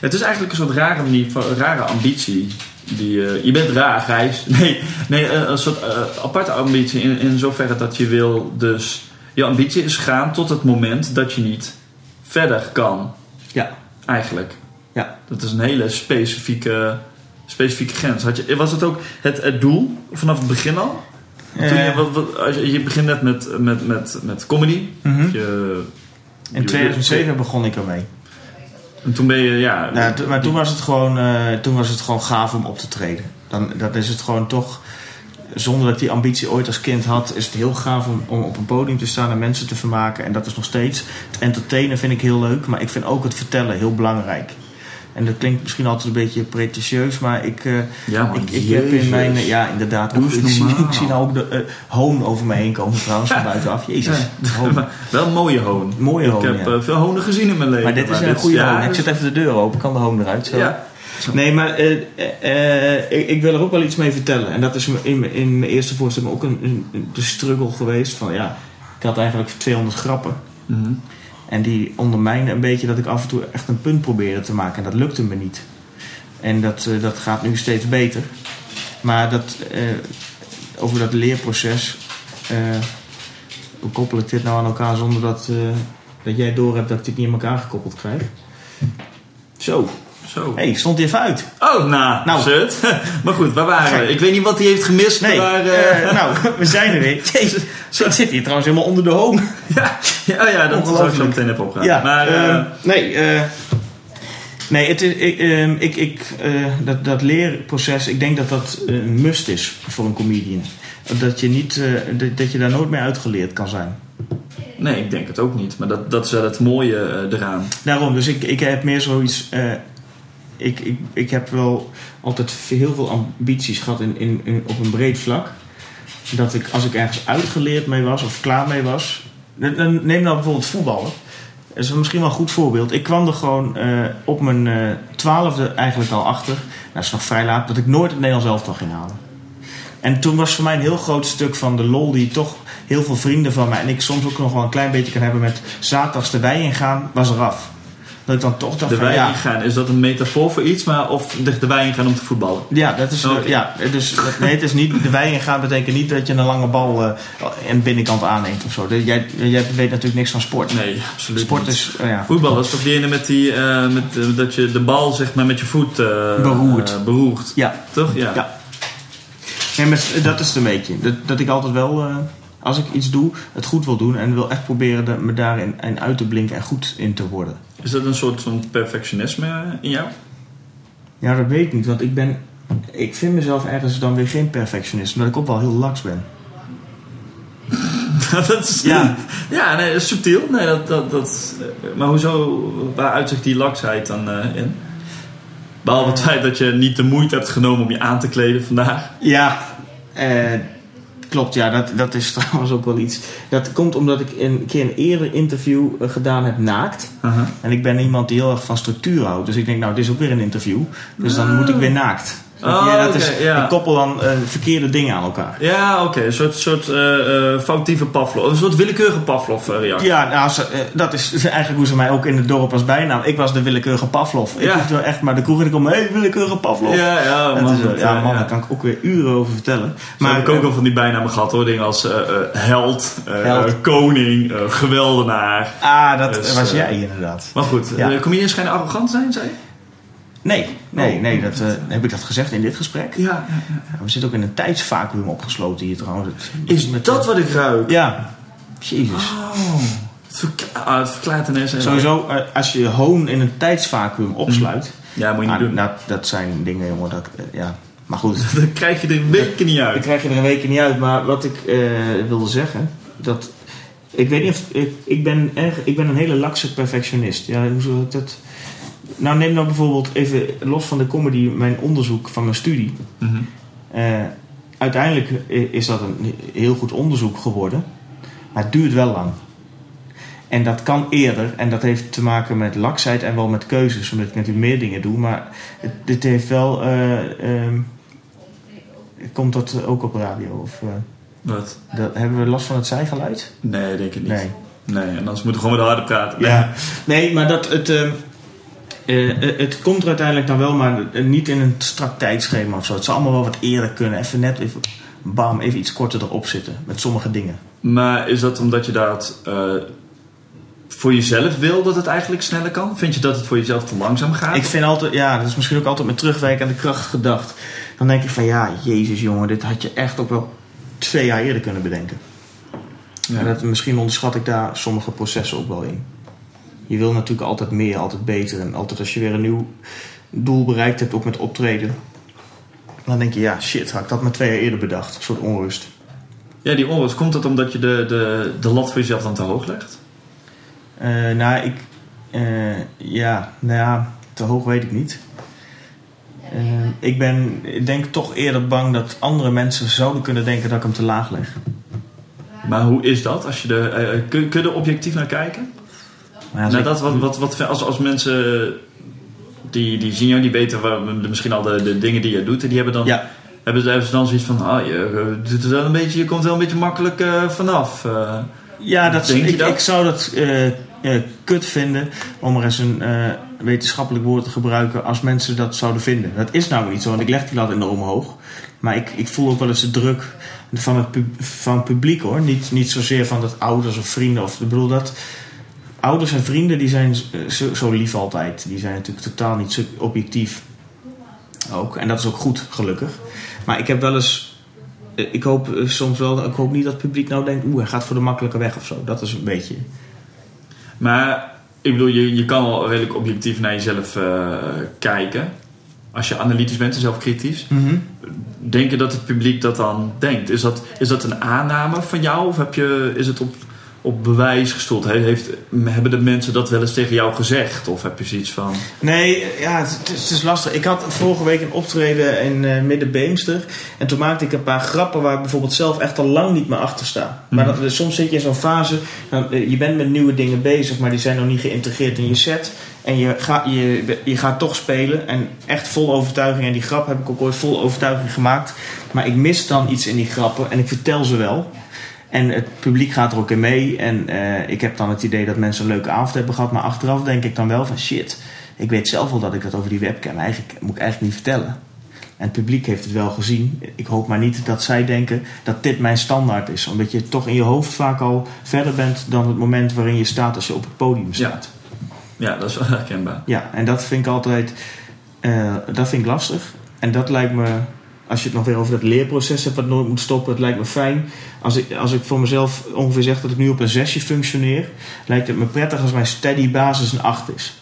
Het is eigenlijk een soort rare, manier, rare ambitie. Die, eh, je bent raar, Gijs. Nee, nee eh, een soort eh, aparte ambitie in, in zoverre dat je wil dus... Je ambitie is gaan tot het moment dat je niet verder kan. Ja, Eigenlijk. ja. Dat is een hele specifieke, specifieke grens. Had je, was het ook het, het doel vanaf het begin al? Toen je, wat, wat, als je, je begint net met, met, met, met comedy. mhm. Je, In 2007 begon ik ermee. En toen ben je, ja... Nou, to- maar toen was, het gewoon, eh, toen was het gewoon gaaf om op te treden. Dan, dat is het gewoon toch... Zonder dat ik die ambitie ooit als kind had... is het heel gaaf om, om op een podium te staan en mensen te vermaken. En dat is nog steeds... Het entertainen vind ik heel leuk. Maar ik vind ook het vertellen heel belangrijk. En dat klinkt misschien altijd een beetje pretentieus. Maar ik, eh, ja, ik, ik heb in mijn... Ja, inderdaad. Doe ik, zie, ik zie nou ook de eh, hoon over me heen komen trouwens van buitenaf. Jezus. Wel een mooie hoon. Mooie hoon, Ik heb eh, veel honen gezien in mijn leven. Maar dit is een goede hoon. Ik zet even de deur open. Kan de hoon eruit? Zo. Ja. Nee, maar ik, ik wil er ook wel iets mee vertellen. En dat is in, mijn- in mijn eerste voorstelling ook een, een, een- de struggle geweest. Van ja, ik had eigenlijk 200 grappen. Mhm. En die ondermijnen een beetje dat ik af en toe echt een punt probeerde te maken. En dat lukte me niet. En dat, eh, dat gaat nu steeds beter. Maar dat, eh, over dat leerproces... eh, hoe koppel ik dit nou aan elkaar zonder dat, dat jij door hebt dat ik dit niet in elkaar gekoppeld krijg? Zo. Zo. Hé, hey, stond hij even uit? Oh, nou, Nou. zut. maar goed, waar waren we? Ik weet niet wat hij heeft gemist, Nee, maar... eh, eh, nou, we zijn er weer. Jezus, ik zit hier trouwens helemaal onder de hoom. ja, ja, oh ja, dat zou ik zo meteen even opgaan. Ja, maar... eh, nee, nee het is, ik, ehm, ik, ik, dat, dat leerproces, ik denk dat dat een must is voor een comedian. Dat je, niet, dat, dat je daar nooit meer uitgeleerd kan zijn. Nee, ik denk het ook niet. Maar dat, dat is wel het mooie eraan. Daarom, dus ik, ik heb meer zoiets. eh, ik, ik, ik heb wel altijd heel veel ambities gehad in, in, op een breed vlak. Dat ik, als ik ergens uitgeleerd mee was of klaar mee was. Neem nou bijvoorbeeld voetballen. Dat is misschien wel een goed voorbeeld. Ik kwam er gewoon eh, op mijn eh, twaalfde eigenlijk al achter. Dat is nog vrij laat. Dat ik nooit het Nederlands elftal ging halen. En toen was voor mij een heel groot stuk van de lol die toch heel veel vrienden van mij en ik soms ook nog wel een klein beetje kan hebben met zaterdags de ingaan, was eraf. Dat ik dan toch dacht De van ja, ingaan, is dat een metafoor voor iets? Maar of de wei ingaan om te voetballen? ja, dat is, ja, dus nee, het is niet, de wei ingaan betekent niet dat je een lange bal eh en binnenkant aanneemt of zo. Jij, jij weet natuurlijk niks van sport. Nee, absoluut Sport niet. is, oh ja, Voetbal is toch die ene met die, eh, met, eh, dat je de bal zeg maar met je voet Beroert. beroert. ja, Toch? Ja. Ja. Nee, maar dat is het een beetje. Dat, dat ik altijd wel, als ik iets doe, het goed wil doen en wil echt proberen de, me daarin in uit te blinken en goed in te worden. Is dat een soort van perfectionisme eh, in jou? Ja, dat weet ik niet, want ik ben. Ik vind mezelf ergens dan weer geen perfectionist, omdat ik ook wel heel laks ben. dat is, Ja. ja, nee, dat is subtiel. Nee, dat, dat, dat, maar hoezo, waar uitzicht die laksheid dan eh, in? Behalve het feit dat je niet de moeite hebt genomen om je aan te kleden vandaag. Ja, eh, klopt. Ja, dat, dat is trouwens ook wel iets. Dat komt omdat ik een keer een eerder interview eh, gedaan heb naakt. En ik ben iemand die heel erg van structuur houdt. Dus ik denk, nou, dit is ook weer een interview. Dus dan moet ik weer naakt. Je? Oh, dat is, ja. Ik koppel dan eh, verkeerde dingen aan elkaar. Ja, oké. Een soort, soort eh, eh, foutieve Pavlov. Een soort willekeurige Pavlov-reactie. Ja, nou, ze- dat is eigenlijk hoe ze mij ook in het dorp als bijnaam. Ik was de willekeurige Pavlov. Ik Ja. hoefde echt maar de kroeg en ik kom, hé, hey, willekeurige Pavlov. ja, ja, man. ja, man, ja. daar kan ik ook weer uren over vertellen. Maar heb ik ook al van die bijnamen gehad hoor. Dingen als held, Held. koning, geweldenaar. Ah, dat Dus, was jij inderdaad. Maar goed, Ja. ja. comedians schijnen arrogant te zijn, zei je? Nee, nee, Oh. nee. Dat, eh, heb ik dat gezegd in dit gesprek? Ja. ja, Ja, we zitten ook in een tijdsvacuum opgesloten hier trouwens. Het- Is met, dat wat ik ruik? Ja. Jezus. Oh. Het, verkla- ah, het verklaart ineens. heel- Sowieso, eh, als je hoon in een tijdsvacuum opsluit... Ja, moet je niet ah, doen. dat, dat zijn dingen, jongen, dat... eh, ja. Maar goed, Dan krijg je er weken niet dan uit. krijg je er een week niet uit. Maar wat ik eh, wilde zeggen, dat... Ik weet niet of... Ik, ik, ben erg, ik ben een hele lakse perfectionist. Ja, hoe zou ik dat... Nou, neem nou bijvoorbeeld even los van de comedy mijn onderzoek van mijn studie. Mhm. Eh, uiteindelijk is dat een heel goed onderzoek geworden. Maar het duurt wel lang. En dat kan eerder. En dat heeft te maken met laksheid en wel met keuzes. Omdat ik natuurlijk meer dingen doe. Maar het, dit heeft wel... eh, ehm, komt dat ook op radio? Of, eh, Wat? dat, hebben we last van het zijgeluid? Nee, denk ik niet. Nee. Nee, en anders moeten we gewoon wat harder praten. Ja. Nee, maar dat het... eh, eh, het komt er uiteindelijk dan wel, maar eh, niet in een strak tijdschema of zo. Het zou allemaal wel wat eerder kunnen. Even net even, bam, even iets korter erop zitten met sommige dingen. Maar is dat omdat je dat voor jezelf wil dat het eigenlijk sneller kan? Vind je dat het voor jezelf te langzaam gaat? Ik vind altijd, ja, dat is misschien ook altijd met terugwerken aan de kracht gedacht. Dan denk ik van ja, jezus jongen, dit had je echt ook wel twee jaar eerder kunnen bedenken. Ja. En dat, misschien onderschat ik daar sommige processen ook wel in. Je wil natuurlijk altijd meer, altijd beter. En altijd als je weer een nieuw doel bereikt hebt, ook met optreden. Dan denk je, ja shit, had ik dat maar twee jaar eerder bedacht. Een soort onrust. Ja, die onrust, komt dat omdat je de, de, de lat voor jezelf dan te hoog legt? Eh, nou, ik, eh, ja, nou ja, te hoog weet ik niet. Eh, ik ben, ik denk toch eerder bang dat andere mensen zouden kunnen denken dat ik hem te laag leg. Maar hoe is dat? Als je de, kun, kun je er objectief naar kijken? Nou, ik- dat, wat, wat, wat, als, als mensen die, die zien jou, die weten waar, misschien al de, de dingen die je doet, en die hebben dan, ja, hebben, hebben ze dan zoiets van: ah, je, doet wel een beetje, je komt wel een beetje makkelijk eh, vanaf. eh. ja dat, Denk ik, dat? ik zou dat eh, kut vinden om er eens een wetenschappelijk woord te gebruiken als mensen dat zouden vinden. Dat is namelijk niet zo, want ik leg die lat enorm hoog. Maar ik, ik voel ook wel eens de druk van het, pub- van het publiek hoor. Niet, niet zozeer van dat ouders of vrienden. Of, ik bedoel dat ouders en vrienden die zijn eh, zo, zo lief altijd. Die zijn natuurlijk totaal niet zo objectief. Ook. En dat is ook goed, gelukkig. Maar ik heb wel eens. eh, Ik hoop eh, soms wel. Ik hoop niet dat het publiek nou denkt. Oeh, hij gaat voor de makkelijke weg of zo. Dat is een beetje. Maar ik bedoel, je, je kan wel redelijk objectief naar jezelf kijken. Als je analytisch bent en zelfkritisch. Denk je dat het publiek dat dan denkt? Is dat, is dat een aanname van jou? Of heb je, is het op, op bewijs gestoeld? He- Heeft, hebben de mensen dat wel eens tegen jou gezegd? Of heb je zoiets van... Nee, ja, het, is, het is lastig. Ik had vorige week een optreden in eh Midden-Beemster. En toen maakte ik een paar grappen waar ik bijvoorbeeld zelf echt al lang niet meer achter sta. Maar dat, dus soms zit je in zo'n fase. nou, eh, je bent met nieuwe dingen bezig, maar die zijn nog niet geïntegreerd in je set. En je, gaat je, je gaat toch spelen. En echt vol overtuiging. En die grap heb ik ook ooit vol overtuiging gemaakt. Maar ik mis dan iets in die grappen. En ik vertel ze wel. En het publiek gaat er ook in mee. En eh, ik heb dan het idee dat mensen een leuke avond hebben gehad. Maar achteraf denk ik dan wel van shit. Ik weet zelf wel dat ik dat over die webcam eigenlijk moet ik eigenlijk niet vertellen. En het publiek heeft het wel gezien. Ik hoop maar niet dat zij denken dat dit mijn standaard is. Omdat je toch in je hoofd vaak al verder bent dan het moment waarin je staat als je op het podium staat. Ja, dat is wel herkenbaar. Ja, en dat vind ik altijd eh, dat vind ik lastig. En dat lijkt me, als je het nog weer over dat leerproces hebt wat nooit moet stoppen, het lijkt me fijn. Als ik, als ik voor mezelf ongeveer zeg dat ik nu op een zesje functioneer, lijkt het me prettig als mijn steady basis een acht is.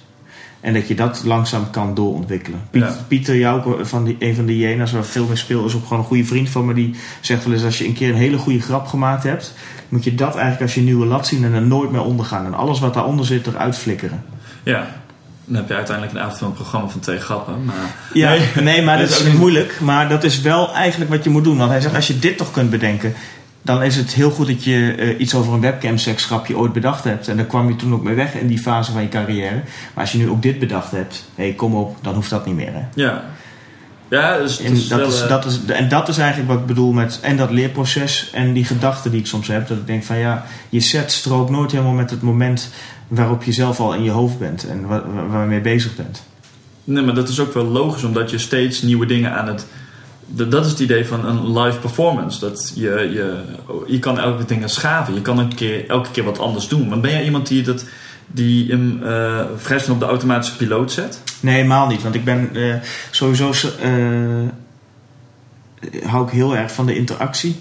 En dat je dat langzaam kan doorontwikkelen. Piet- Ja. Pieter Jouke, van die, een van de Jena's waar veel mee speel, is ook gewoon een goede vriend van me. Die zegt wel eens, als je een keer een hele goede grap gemaakt hebt, moet je dat eigenlijk als je nieuwe lat zien en er nooit meer ondergaan. En alles wat daaronder zit eruit flikkeren. Ja. Dan heb je uiteindelijk een avond van een programma van twee grappen. Maar Ja, nee, maar dat is ook moeilijk. Maar dat is wel eigenlijk wat je moet doen. Want hij zegt, als je dit toch kunt bedenken... dan is het heel goed dat je eh, iets over een webcam-seksgrapje ooit bedacht hebt. En daar kwam je toen ook mee weg in die fase van je carrière. Maar als je nu ook dit bedacht hebt... hé, hey, kom op, dan hoeft dat niet meer. Hè? ja. Ja, dus, En, dus dat wel, is, eh, dat is, en dat is eigenlijk wat ik bedoel met... en dat leerproces en die gedachten die ik soms heb. Dat ik denk van ja, je set strookt nooit helemaal met het moment... waarop je zelf al in je hoofd bent en waar, waar, waar je mee bezig bent. Nee, maar dat is ook wel logisch, omdat je steeds nieuwe dingen aan het... dat- is het idee van een live performance. Dat je, je, je kan elke ding schaven. Je kan een keer, elke keer wat anders doen. Maar ben jij iemand die, dat, die hem vrij snel op de automatische piloot zet? Nee, helemaal niet. Want ik ben eh, sowieso eh, hou ik heel erg van de interactie.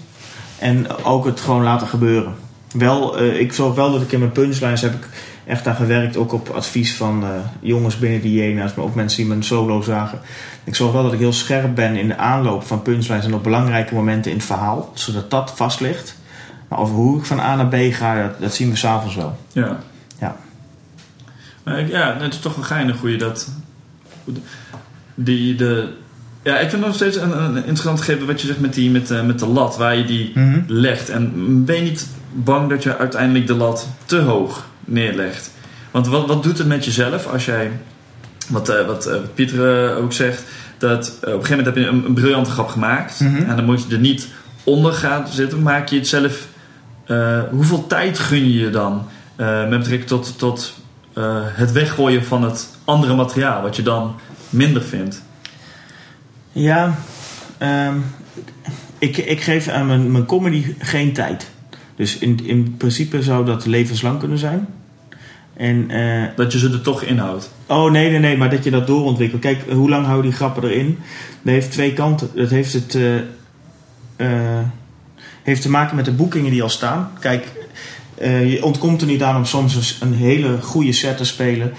En ook het gewoon laten gebeuren. wel, ik zorg wel dat ik in mijn punchlines heb ik echt aan gewerkt. Ook op advies van eh, jongens binnen de Jena's, maar ook mensen die mijn solo zagen. Ik zorg wel dat ik heel scherp ben in de aanloop van punchlines en op belangrijke momenten in het verhaal. Zodat dat vast ligt. Maar over hoe ik van A naar B ga, dat, dat zien we s'avonds wel. Ja. Ja. Maar ja, het is toch wel geinig hoe je dat... Die, de, ja, ik vind het nog steeds een, een interessant gegeven wat je zegt met, die, met, eh, met de lat, waar je die Mhm. legt. En ben je niet bang dat je uiteindelijk de lat te hoog neerlegt? Want wat, wat doet het met jezelf als jij, wat, eh, wat, eh, wat Pieter eh, ook zegt, dat op een gegeven moment heb je een, een briljante grap gemaakt Mhm. en dan moet je er niet onder gaan zitten, maak je het zelf. hoeveel tijd gun je je dan met betrekking tot, tot het weggooien van het andere materiaal, wat je dan minder vindt? Ja, ehm, ik, ik geef aan mijn, mijn comedy geen tijd. Dus in, in principe zou dat levenslang kunnen zijn. En, eh, Dat je ze er toch inhoudt. oh nee, nee, nee, maar dat je dat doorontwikkelt. Kijk, hoe lang houden die grappen erin? Dat heeft twee kanten. Dat heeft, het, eh, eh, heeft te maken met de boekingen die al staan. Kijk, je ontkomt er niet aan om soms een hele goede set te spelen.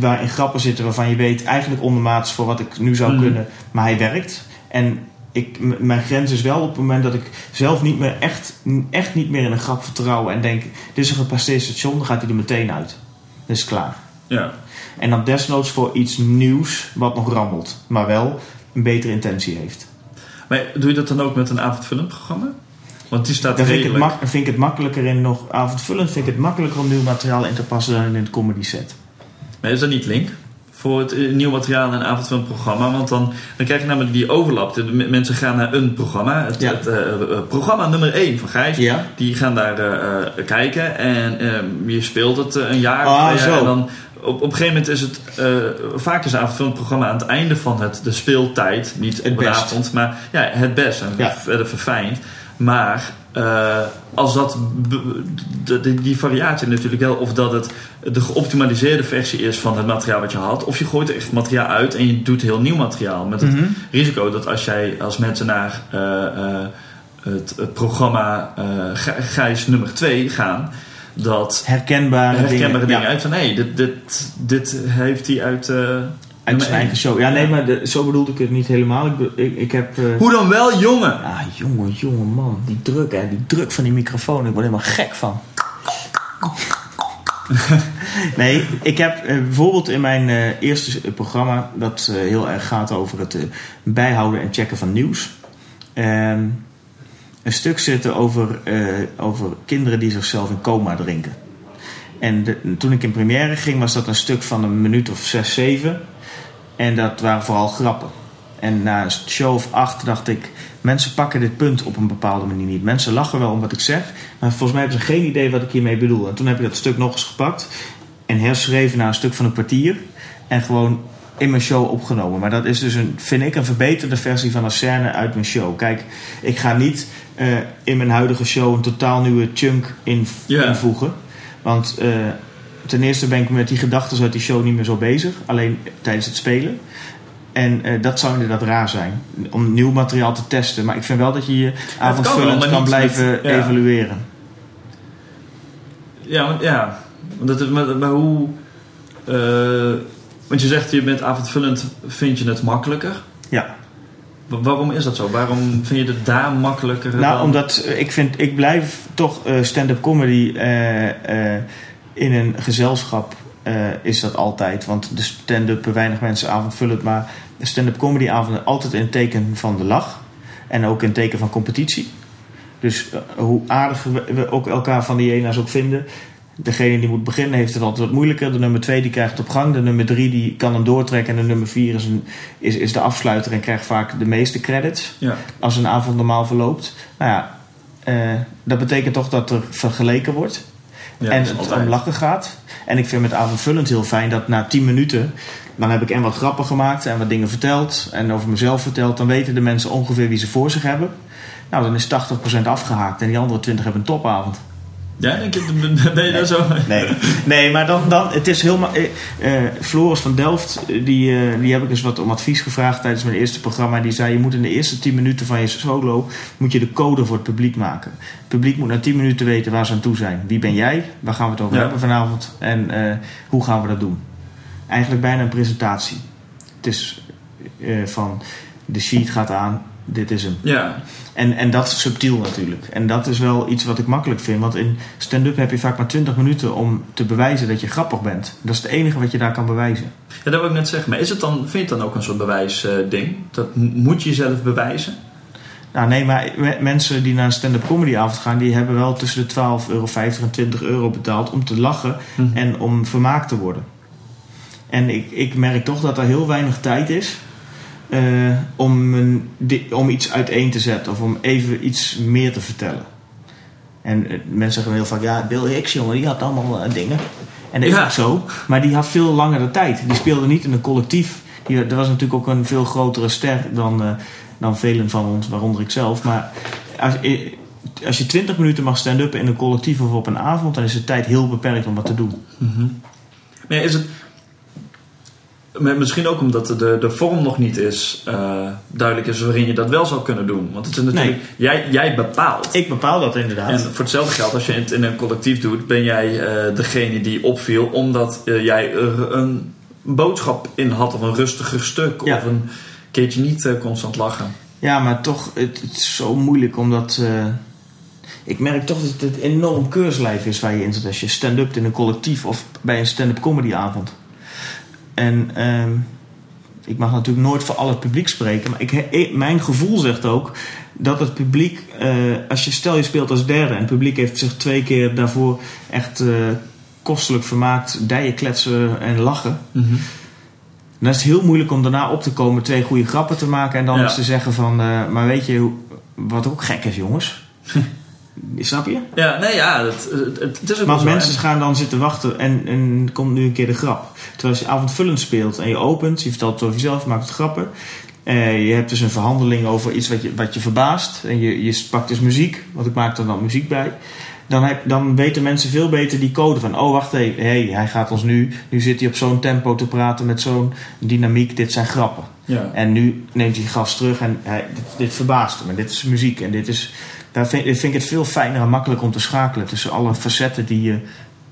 waarin grappen zitten waarvan je weet eigenlijk ondermaats voor wat ik nu zou Mhm. kunnen, maar hij werkt. En ik, mijn grens is wel op het moment dat ik zelf niet meer echt, echt niet meer in een grap vertrouw en denk: dit is een gepasseerd station, dan gaat hij er meteen uit. Dat is klaar. Ja. En dan desnoods voor iets nieuws wat nog rammelt, maar wel een betere intentie heeft. Maar doe je dat dan ook met een avondvullend programma? Want die staat vind ik, redelijk... vind ik het makkelijker in nog avondvullend, vind ik het makkelijker om nieuw materiaal in te passen dan in het comedy set. Maar is dat niet link? Voor het eh, nieuw materiaal en avondvullend programma. Want dan, dan krijg je namelijk die overlap. De mensen gaan naar een programma. Het, Ja. het, eh, eh, programma nummer 1 van Gijs. Ja. Die gaan daar kijken. En eh, je speelt het een jaar. Ah, zo. En dan op, op een gegeven moment is het... vaak is een avondvullend programma aan het einde van het, de speeltijd. Niet Het op een avond. Maar ja, het best. En Ja. verder verfijnd. Maar eh, als dat die variatie natuurlijk wel, of dat het de geoptimaliseerde versie is van het materiaal wat je had, of je gooit er echt materiaal uit en je doet heel nieuw materiaal. Met het Mhm. risico dat als jij als mensen naar eh, eh, het, het programma Gij- Gijs nummer 2 gaan, dat Herkenbare, herkenbare dingen ja, uit van hé, hey, dit, dit, dit heeft hij uit. Uit zijn eigen show. Ja, nee, maar de- zo bedoelde ik het niet helemaal. Ik, ik, ik heb... eh, Hoe dan wel, jongen? Ah, jongen, jongen, man. Die druk, hè. Die druk van die microfoon. Ik word helemaal gek van. nee, ik heb eh, bijvoorbeeld in mijn eh, eerste programma... dat eh, heel erg gaat over het bijhouden en checken van nieuws... ehm, een stuk zitten over, eh, over kinderen die zichzelf in coma drinken. En de- toen ik in première ging, was dat een stuk van een minuut of zes, zeven. En dat waren vooral grappen. En na een show of acht dacht ik... mensen pakken dit punt op een bepaalde manier niet. Mensen lachen wel om wat ik zeg... maar volgens mij hebben ze geen idee wat ik hiermee bedoel. En toen heb ik dat stuk nog eens gepakt... en herschreven naar een stuk van een kwartier... en gewoon in mijn show opgenomen. Maar dat is dus, een, vind ik, een verbeterde versie van een scène uit mijn show. Kijk, ik ga niet eh, in mijn huidige show... een totaal nieuwe chunk invoegen. Want... eh, Ten eerste ben ik met die gedachten uit die show niet meer zo bezig. Alleen tijdens het spelen. En eh, dat zou inderdaad raar zijn. Om nieuw materiaal te testen. Maar ik vind wel dat je je avondvullend kan blijven met- ja. evalueren. Ja, want, ja. Want dat, is- maar, maar hoe... eh, want je zegt, je bent avondvullend, vind je het makkelijker? Ja. Wa- Waarom is dat zo? Waarom vind je het daar makkelijker Nou, dan? omdat eh, ik vind, ik blijf toch stand-up comedy in een gezelschap eh, is dat altijd. Want de stand-up weinig mensen avondvullend, maar de stand-up comedy avonden altijd het teken van de lach. En ook het teken van competitie. Dus eh, hoe aardig we, ook elkaar van die ena's ook vinden. Degene die moet beginnen heeft het altijd wat moeilijker. De nummer twee die krijgt het op gang. De nummer drie die kan hem doortrekken. En de nummer vier is, een, is, is de afsluiter en krijgt vaak de meeste credits Ja. als een avond normaal verloopt. Nou ja, eh, dat betekent toch dat er vergeleken wordt. Ja, en het altijd. om lachen gaat. En ik vind met avondvullend heel fijn dat na 10 minuten... dan heb ik en wat grappen gemaakt en wat dingen verteld... en over mezelf verteld. Dan weten de mensen ongeveer wie ze voor zich hebben. Nou, dan is 80% afgehaakt en die andere 20 hebben een topavond. Ja, denk je, ben je daar zo? Nee, nee maar dan, dan, het is helemaal... eh, Floris van Delft, eh, die, die heb ik eens wat om advies gevraagd tijdens mijn eerste programma. Die zei, je moet in de eerste 10 minuten van je solo... moet je de code voor het publiek maken. Het publiek moet na 10 minuten weten waar ze aan toe zijn. Wie ben jij? Waar gaan we het over Ja. hebben vanavond? En hoe gaan we dat doen? Eigenlijk bijna een presentatie. Het is van, de sheet gaat aan, dit is hem. Ja, En, en dat is subtiel natuurlijk. En dat is wel iets wat ik makkelijk vind. Want in stand-up heb je vaak maar 20 minuten om te bewijzen dat je grappig bent. Dat is het enige wat je daar kan bewijzen. ja, dat wil ik net zeggen. Maar is het dan, vind je het dan ook een soort bewijsding? ding? dat m- moet je jezelf bewijzen? Nou nee, maar me- mensen die naar een stand-up comedy avond gaan... die hebben wel tussen de 12,50 euro en 20 euro betaald om te lachen Mhm. en om vermaakt te worden. En ik, ik merk toch dat er heel weinig tijd is... eh, om, een, om iets uiteen te zetten of om even iets meer te vertellen. En eh, mensen zeggen heel vaak, ja, Bill Hicks, jongen, die had allemaal eh, dingen. En dat is Ja. ook zo, maar die had veel langere tijd. Die speelde niet in een collectief. Die, er was natuurlijk ook een veel grotere ster dan, dan velen van ons, waaronder ik zelf. Maar als, als je 20 minuten mag stand-up in een collectief of op een avond, dan is de tijd heel beperkt om wat te doen. Maar is het... maar Misschien ook omdat de, de vorm nog niet is eh, duidelijk is waarin je dat wel zou kunnen doen. Want het is natuurlijk... Jij, jij bepaalt. Ik bepaal dat inderdaad. En voor hetzelfde geld, als je het in een collectief doet, ben jij eh, degene die opviel omdat eh, jij er een boodschap in had of een rustiger stuk Ja. of een keertje niet constant lachen. Ja, maar toch, het, het is zo moeilijk omdat. ik merk toch dat het enorm keurslijf is waar je in zit als je stand-up in een collectief of bij een stand-up comedyavond. En ehm, ik mag natuurlijk nooit voor al het publiek spreken, maar ik, mijn gevoel zegt ook dat het publiek, eh, als je stel je speelt als derde en het publiek heeft zich twee keer daarvoor echt eh, kostelijk vermaakt, dijen kletsen en lachen. Dan is het heel moeilijk om daarna op te komen, twee goede grappen te maken en dan Ja. eens te zeggen van, eh, maar weet je wat ook gek is, jongens? Snap je? Ja, nee, ja, het, het, het is ook zo, mensen gaan dan zitten wachten en, en komt nu een keer de grap. Terwijl als je avondvullend speelt en je opent, je vertelt het over jezelf, je maakt het grappen. Eh, je hebt dus een verhandeling over iets wat je, wat je verbaast. En je, je pakt dus muziek, want ik maak er dan muziek bij. Dan, heb, dan weten mensen veel beter die code van... oh, wacht even, hey, hij gaat ons nu... nu zit hij op zo'n tempo te praten met zo'n dynamiek. Dit zijn grappen. Ja. En nu neemt hij gas terug en hij, dit, dit verbaast hem. En dit is muziek. En dit is, daar vind, vind ik het veel fijner en makkelijker om te schakelen tussen alle facetten die je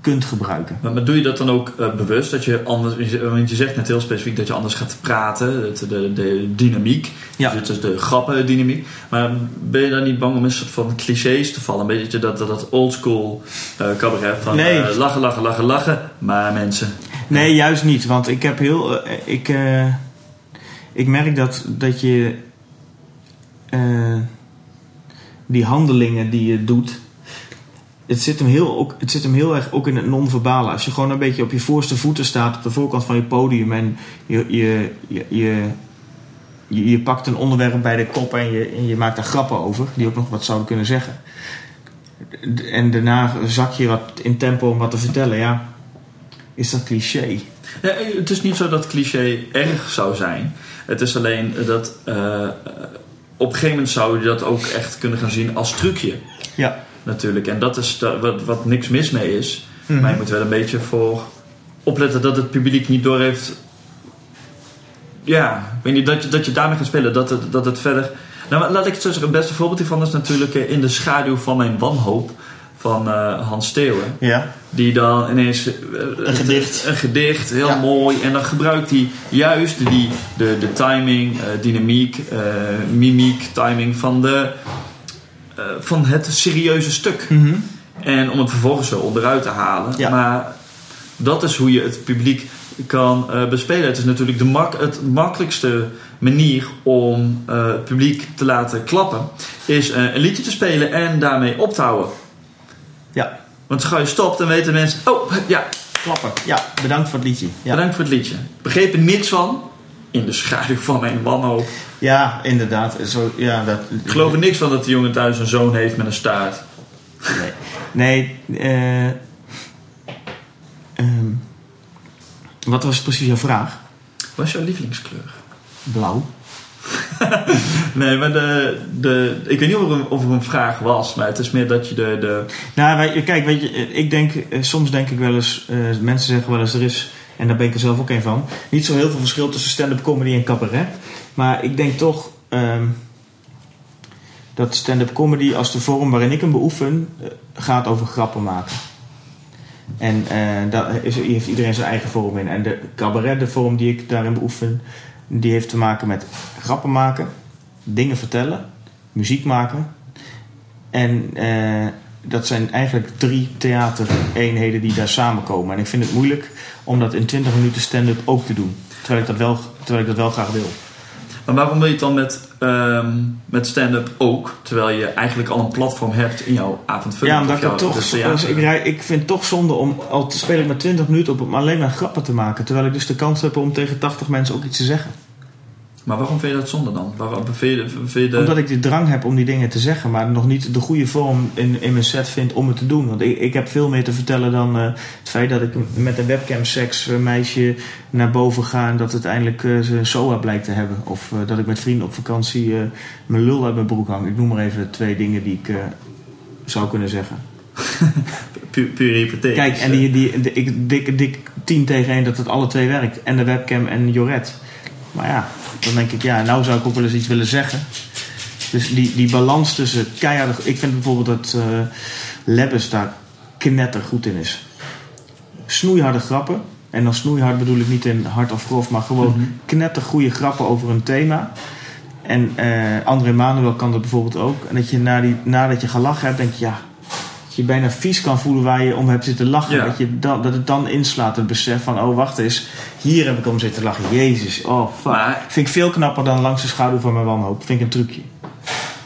kunt gebruiken. Maar, maar doe je dat dan ook eh, bewust? Dat je anders, want je zegt net heel specifiek dat je anders gaat praten, het- de, de dynamiek, Ja. dus de grappendynamiek. Maar ben je dan niet bang om een soort van clichés te vallen? Een beetje dat, dat, dat oldschool eh cabaret van Nee. eh, lachen, lachen, lachen, lachen. Maar mensen, Nee, juist niet. Want ik heb heel. ik, ik merk dat, dat je. Die handelingen die je doet. Het zit, hem heel, ook, het zit hem heel erg ook in het non-verbale. Als je gewoon een beetje op je voorste voeten staat op de voorkant van je podium en je, je, je, je, je, je pakt een onderwerp bij de kop en je, en je maakt daar grappen over, die ook nog wat zouden kunnen zeggen. En daarna zak je wat in tempo om wat te vertellen, ja. Is dat cliché? Het is niet zo dat cliché erg zou zijn. Het is alleen dat eh, op een gegeven moment zou je dat ook echt kunnen gaan zien als trucje. Ja. Natuurlijk. En dat is wat, wat niks mis mee is. Mhm. Maar je moet wel een beetje voor opletten dat het publiek niet doorheeft. Ja, weet niet, dat je, dat je daarmee gaat spelen. Dat het, dat het verder. Nou, laat ik het zo zeggen. Het beste voorbeeld hiervan is natuurlijk eh, In de schaduw van mijn wanhoop van eh, Hans Steeuwen. Ja. Die dan ineens... eh, Een gedicht. Een gedicht, heel Ja. mooi. En dan gebruikt hij juist die, de, de timing, eh, dynamiek, mimiek, timing van, de, van het serieuze stuk. Mhm. En om het vervolgens zo onderuit te halen. Ja. Maar dat is hoe je het publiek kan bespelen. Het is natuurlijk de mak het makkelijkste manier om het publiek te laten klappen. Is een liedje te spelen en daarmee op te houden. Ja. Want gauw je stopt, dan weten mensen... Oh, ja, Klappen. Ja, bedankt voor het liedje. Ja, bedankt voor het liedje. Begreep er niks van. In de schaduw van mijn wanhoop. ja inderdaad. Zo, ja, dat, Ik geloof er niks van dat de jongen thuis een zoon heeft met een staart. Nee, eh, ehm, wat was precies jouw vraag? Wat is jouw lievelingskleur? Blauw. nee, maar de, de, ik weet niet of er, een, of een vraag was, maar het is meer dat je de. de Nou, kijk, weet je, ik denk, eh, soms denk ik wel eens, eh, mensen zeggen wel eens, er is, en daar ben ik er zelf ook een van, niet zo heel veel verschil tussen stand-up comedy en cabaret. Maar ik denk toch ehm, dat stand-up comedy als de vorm waarin ik hem beoefen, eh, gaat over grappen maken. En eh, daar is, heeft iedereen zijn eigen vorm in. En de cabaret, de vorm die ik daarin beoefen, die heeft te maken met grappen maken, dingen vertellen, muziek maken. En eh, dat zijn eigenlijk drie theatereenheden die daar samenkomen. En ik vind het moeilijk om dat in 20 minuten stand-up ook te doen. Terwijl ik dat wel, terwijl ik dat wel graag wil. Maar waarom wil je het dan met, ehm, met stand-up ook, terwijl je eigenlijk al een platform hebt in jouw avondvulling? Ja, omdat ik, dat toch, dus dus ik, rij- ik vind het toch zonde om al te spelen met 20 minuten op om alleen maar grappen te maken. Terwijl ik dus de kans heb om tegen 80 mensen ook iets te zeggen. Maar waarom vind je dat zonde dan? Waarom vind je, vind je de... Omdat ik de drang heb om die dingen te zeggen, maar nog niet de goede vorm in, in mijn set vind om het te doen. Want ik, ik heb veel meer te vertellen dan eh, het feit dat ik met een webcam seks een meisje naar boven ga en dat het eindelijk eh, zijn SOA blijkt te hebben. Of eh, dat ik met vrienden op vakantie eh, mijn lul uit mijn broek hang. Ik noem maar even twee dingen die ik eh, zou kunnen zeggen. Puur, puur hypothetisch. Kijk, en die, die, die- ik dik, dik 10 tegen 1 dat het alle twee werkt. En de webcam en Joret. Maar ja, dan denk ik, ja, nou zou ik ook wel eens iets willen zeggen. Dus die, die balans tussen keihard... Ik vind bijvoorbeeld dat eh Lebbes daar knettergoed in is. Snoeiharde grappen. En dan snoeihard bedoel ik niet in hard of grof, maar gewoon Mhm. knettergoeie grappen over een thema. En eh André Manuel kan dat bijvoorbeeld ook. En dat je na die, nadat je gelachen hebt, denk je, ja, dat je bijna vies kan voelen waar je om hebt zitten lachen. Ja. Dat, je dan, dat het dan inslaat, het besef van, oh wacht eens, hier heb ik om zitten lachen. Jezus, oh fuck. Maar- Vind ik veel knapper dan langs de schaduw van mijn wanhoop. Vind ik een trucje.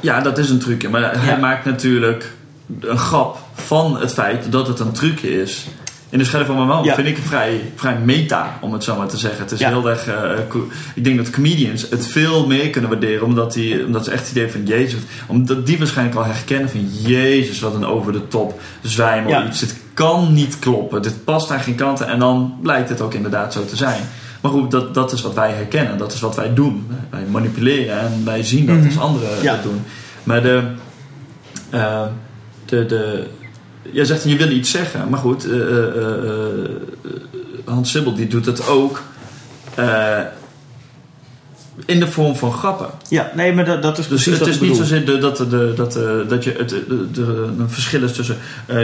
Ja, dat is een trucje. Maar hij maakt natuurlijk een grap van het feit dat het een trucje is. In de schaduw van mijn man Ja. vind ik vrij, vrij meta, om het zo maar te zeggen. Het is Ja. heel erg... eh, co- ik denk dat comedians het veel meer kunnen waarderen. Omdat, die, omdat ze echt het idee van... Jezus, omdat die waarschijnlijk al herkennen van... Jezus, wat een over de top zwijmel Ja. iets. Dit kan niet kloppen. Dit past aan geen kanten. En dan blijkt het ook inderdaad zo te zijn. Maar goed, dat, dat is wat wij herkennen. Dat is wat wij doen. Wij manipuleren en wij zien dat Mhm. als anderen dat doen. Maar de, eh, de, de, jij zegt je wil iets zeggen, maar goed, eh, eh, eh, Hans Sibbel die doet het ook in de vorm van grappen. Ja, nee, maar dat, dat is Dus het is niet zozeer de, dat, de, dat, dat je het, de, de, een verschil is tussen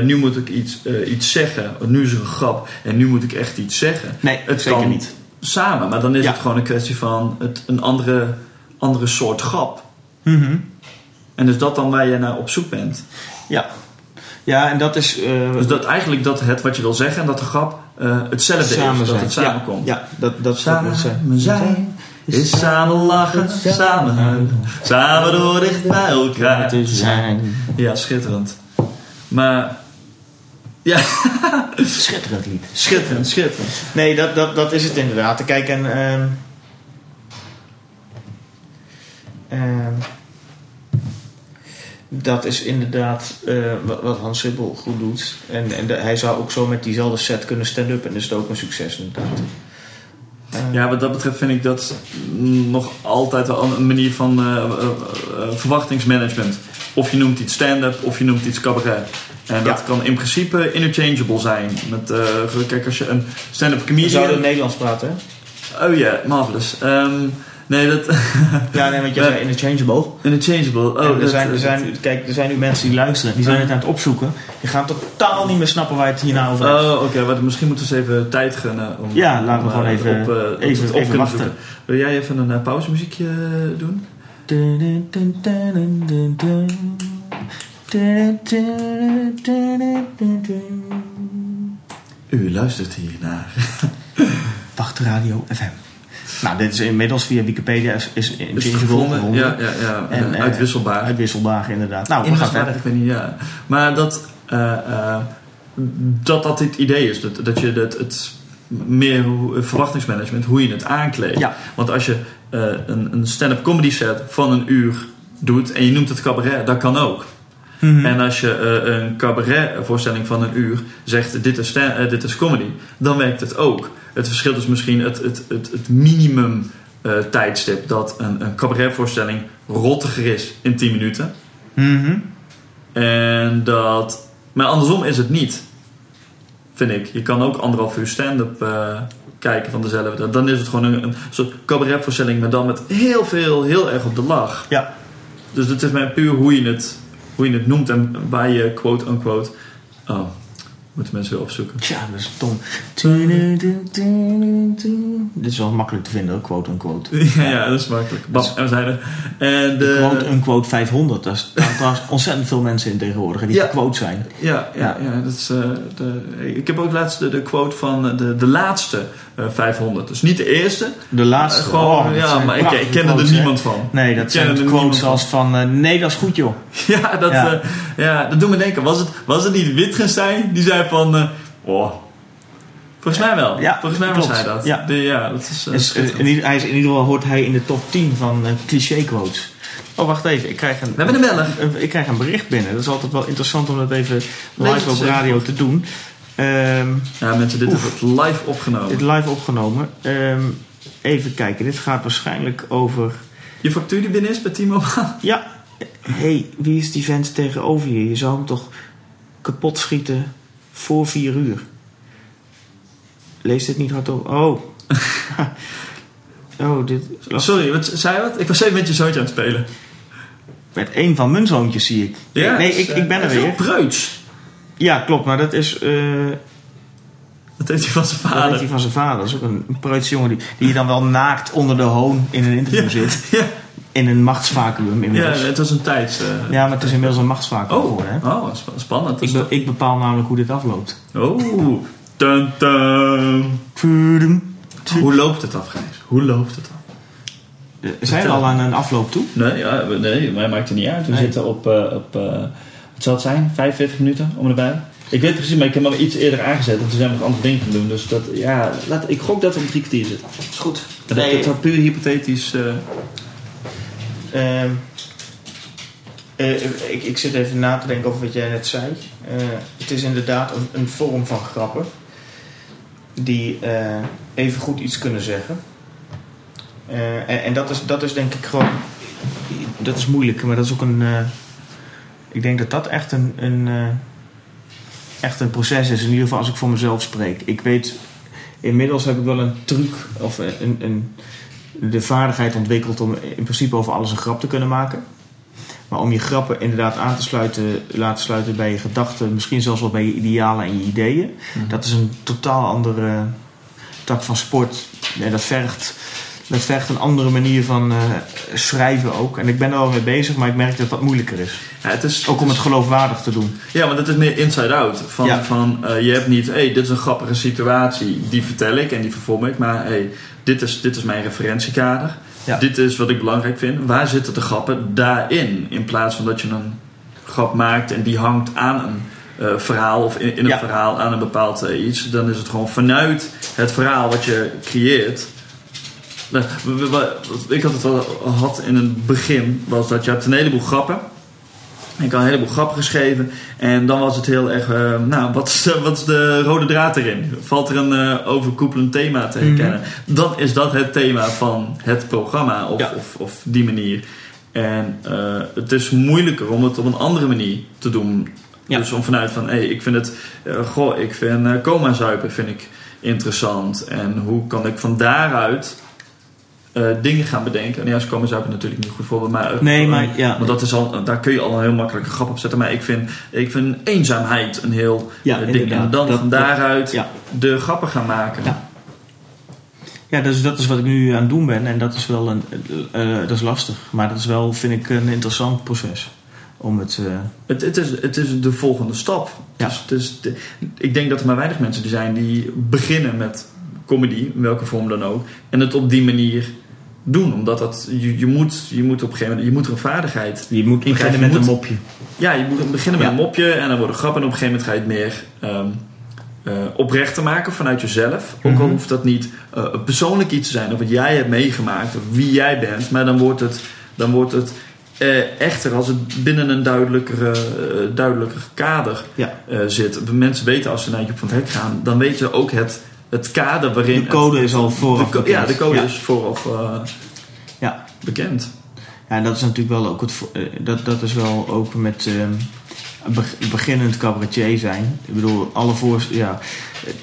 nu moet ik iets, iets zeggen, nu is er een grap en nu moet ik echt iets zeggen. Nee, Het zeker kan niet. samen, maar dan is Ja. het gewoon een kwestie van het, een andere, andere soort grap. Mhm. En is dat dan waar je naar op zoek bent? Ja. Ja, en dat is... eh, Dus dat eigenlijk dat het wat je wil zeggen en dat de grap eh, hetzelfde samen is, dat zijn. het samenkomt. Ja, ja dat, dat, Samen dat zijn is samen lachen, samen huilen, samen door dicht bij elkaar te zijn. Ja, schitterend. Maar ja, Schitterend lied. schitterend, schitterend. Nee, dat, dat, dat is het inderdaad. Kijk, en... ehm, ehm, dat is inderdaad eh, wat, Hans Sibbel goed doet. En, en de- hij zou ook zo met diezelfde set kunnen stand-up. En is het ook een succes inderdaad. Eh, Ja, wat dat betreft vind ik dat nog altijd wel een manier van eh, verwachtingsmanagement. Of je noemt iets stand-up of je noemt iets cabaret. En dat Ja. kan in principe interchangeable zijn. Met, kijk, als je een stand-up we comedian... zouden Nederlands praten, hè? Oh ja, marvelous. Ehm, nee, dat... Ja, nee, want je Ja. zei interchangeable. interchangeable. Oh, en er, dat- zijn, er, zijn, kijk, er zijn nu mensen die luisteren. Die zijn het aan het opzoeken. Die gaan totaal niet meer snappen waar het hierna over hebt. Oh, oké. maar misschien moeten we eens even tijd gunnen. Om, Ja, laten we gewoon eh, even- op, eh, even- op even wachten. zoeken. Wil jij even een uh, pauzemuziekje doen? U luistert hier naar. Wacht Radio FM. Nou, dit is inmiddels via Wikipedia is, is gevonden? gevonden. Ja, ja, ja. En, eh, uitwisselbaar. Uitwisselbaar inderdaad. Nou, we gaan verder. ik weet niet, ja. Maar dat, eh, eh, dat dat het idee is. Dat, dat je het, het meer verwachtingsmanagement, hoe je het aankleedt. Ja. Want als je een, een stand-up comedy set van een uur doet en je noemt het cabaret, dat kan ook. Mhm. En als je eh, een cabaret voorstelling van een uur zegt dit is, eh, dit is comedy, dan werkt het ook. Het verschil is misschien het, het, het, het minimum eh, tijdstip dat een, een cabaretvoorstelling rottiger is in 10 minuten. Mhm. En dat. Maar andersom is het niet. Vind ik. Je kan ook anderhalf uur stand-up kijken van dezelfde. Dan is het gewoon een, een soort cabaretvoorstelling, maar dan met heel veel, heel erg op de lach. Ja. Dus het is maar puur hoe je het, hoe je het noemt en waar je quote-unquote. Oh, moeten mensen weer opzoeken. Tja, dat is dom. Dit is wel makkelijk te vinden, quote unquote. ja, ja, dat is makkelijk. Bam, en we zijn er. En de, Quote unquote 500. Daar staan trouwens ontzettend veel mensen in tegenwoordig die Ja. gequote zijn. Ja, ja, ja. dat is, eh, de, ik heb ook laatst de, de quote van eh, de, de laatste eh, 500. Dus niet de eerste. De laatste. Eh, gewoon, oh, ja, maar ik, ik ken er niemand van. Nee, dat zijn quotes als van... eh, nee, dat is goed joh. Ja, dat, Ja. Ja. dat doet me denken. Was het, was het niet Wittgenstein die zei van... eh, oh, volgens mij wel. Ja, volgens mij was hij dat. Ja. De, ja dat is, Is, schitterend. in, ieder- hij is, in ieder geval hoort hij in de top 10 van eh, cliché quotes. Oh, wacht even. Ik krijg, een, We hebben een beller. ik krijg een bericht binnen. Dat is altijd wel interessant om dat even live op radio te doen. Ehm, Ja, mensen, dit Oef. wordt live opgenomen. dit live opgenomen. Ehm, even kijken. Dit gaat waarschijnlijk over... Je factuur die binnen is bij T-Mobile? Ja. Hey, wie is die vent tegenover je? Je zou hem toch kapot schieten voor vier uur? Lees dit niet hardop. Oh. oh, dit... Sorry, wat, zei je wat? Ik was even met je zoontje aan het spelen. Met een van mijn zoontjes zie ik. nee, dus, ik, eh, ik ben er hij is weer. preuts. Ja, klopt. Maar dat is... eh, Dat heeft hij van zijn dat heeft vader. hij van zijn vader. Dat is ook een, een preuts jongen die, die dan wel naakt onder de hoon in een interview Ja. zit. Ja, In een machtsvacuum ja, inmiddels. Ja, het was een tijds... eh, maar het is inmiddels een machtsvacuum Oh, geworden. Hè? oh sp- spannend. Dat Ik, be- bepaal namelijk hoe dit afloopt. Oh, dun, dun. Hoe loopt het af, Gijs? Hoe loopt het af? Eh, Zijn we al aan een afloop toe? Nee, ja, nee mij maakt het niet uit. We Nee. zitten op, eh, op eh, wat zal het zijn? 45 minuten om erbij. Ik weet precies, maar ik heb hem al iets eerder aangezet. Want we zijn nog andere dingen gaan doen. Dus dat, ja, laat, ik gok dat we om drie kwartier zitten. is goed. Dat, dat zou puur hypothetisch... ik, ik zit even na te denken over wat jij net zei. Eh, het is inderdaad een, vorm van grappen. Die eh, even goed iets kunnen zeggen. Eh, en en dat, is, dat is denk ik gewoon... Dat is moeilijk, maar dat is ook een... eh, ik denk dat dat echt een, een, eh, echt een proces is. In ieder geval als ik voor mezelf spreek. Ik weet... Inmiddels heb ik wel een truc of een, een, de vaardigheid ontwikkeld om in principe over alles een grap te kunnen maken. Maar om je grappen inderdaad aan te sluiten, laten sluiten bij je gedachten, misschien zelfs wel bij je idealen en je ideeën. Dat is een totaal andere tak van sport. En dat vergt, dat vergt een andere manier van eh, schrijven ook. En ik ben er al mee bezig, maar ik merk dat dat moeilijker is. ja, het is, Ook om het geloofwaardig te doen. Ja, maar dat is meer inside-out. Van, Ja. van eh, je hebt niet, hé, hey, dit is een grappige situatie, die vertel ik en die vervorm ik. Maar hey, dit, is, dit is mijn referentiekader. Ja. Dit is wat ik belangrijk vind. Waar zitten de grappen daarin? In plaats van dat je een grap maakt en die hangt aan een eh, verhaal of in, in een Ja. verhaal aan een bepaald eh, iets. Dan is het gewoon vanuit het verhaal wat je creëert. Nou, wat ik had het wel had in het begin, was dat je hebt een heleboel grappen. Ik had een heleboel grappen geschreven. En dan was het heel erg, eh, nou, wat is, de, wat is de rode draad erin? Valt er een eh, overkoepelend thema te herkennen? Dan is dat het thema van het programma of, Ja. of, of die manier. En eh, het is moeilijker om het op een andere manier te doen. Ja. Dus om vanuit van, hé, ik vind het, goh, ik vind coma zuipen vind ik interessant. En hoe kan ik van daaruit eh, dingen gaan bedenken? En ja, coma zuipen is natuurlijk niet goed voorbeeld, maar... eh, Nee, maar ja. want dat is al, daar kun je al een heel makkelijke grap op zetten. Maar ik vind, ik vind eenzaamheid een heel Ja, eh, ding. En dan Dat- van dat- daaruit ja. de grappen gaan maken. Ja. Ja, dus dat is wat ik nu aan het doen ben. En dat is wel een, dat is lastig. Maar dat is wel, vind ik, een interessant proces. Om het... Het, het, is, het is de volgende stap. Ja. Dus, het de- ik denk dat er maar weinig mensen die zijn die beginnen met comedy, in welke vorm dan ook. En het op die manier doen. Omdat dat, je, je, moet, je moet op een gegeven moment, je moet er een vaardigheid je moet beginnen je met een mopje. Ja, je moet beginnen met Ja. een mopje en dan worden grappen. En op een gegeven moment ga je het meer ehm eh, oprecht te maken vanuit jezelf. Ook al Mhm. hoeft dat niet een persoonlijk iets te zijn of wat jij hebt meegemaakt of wie jij bent. Maar dan wordt het, dan wordt het eh, echter als het binnen een duidelijker, duidelijker kader Ja. zit. Mensen weten als ze naar Joep van het Hek gaan, dan weten ze ook het het kader waarin... De code het- is al vooraf de bekend. Ja, de code Ja. is vooraf eh, Ja. bekend. Ja, en dat is natuurlijk wel ook het, eh, dat, dat is wel ook met ehm, beginnend cabaretier zijn. Ik bedoel, alle voor, ja,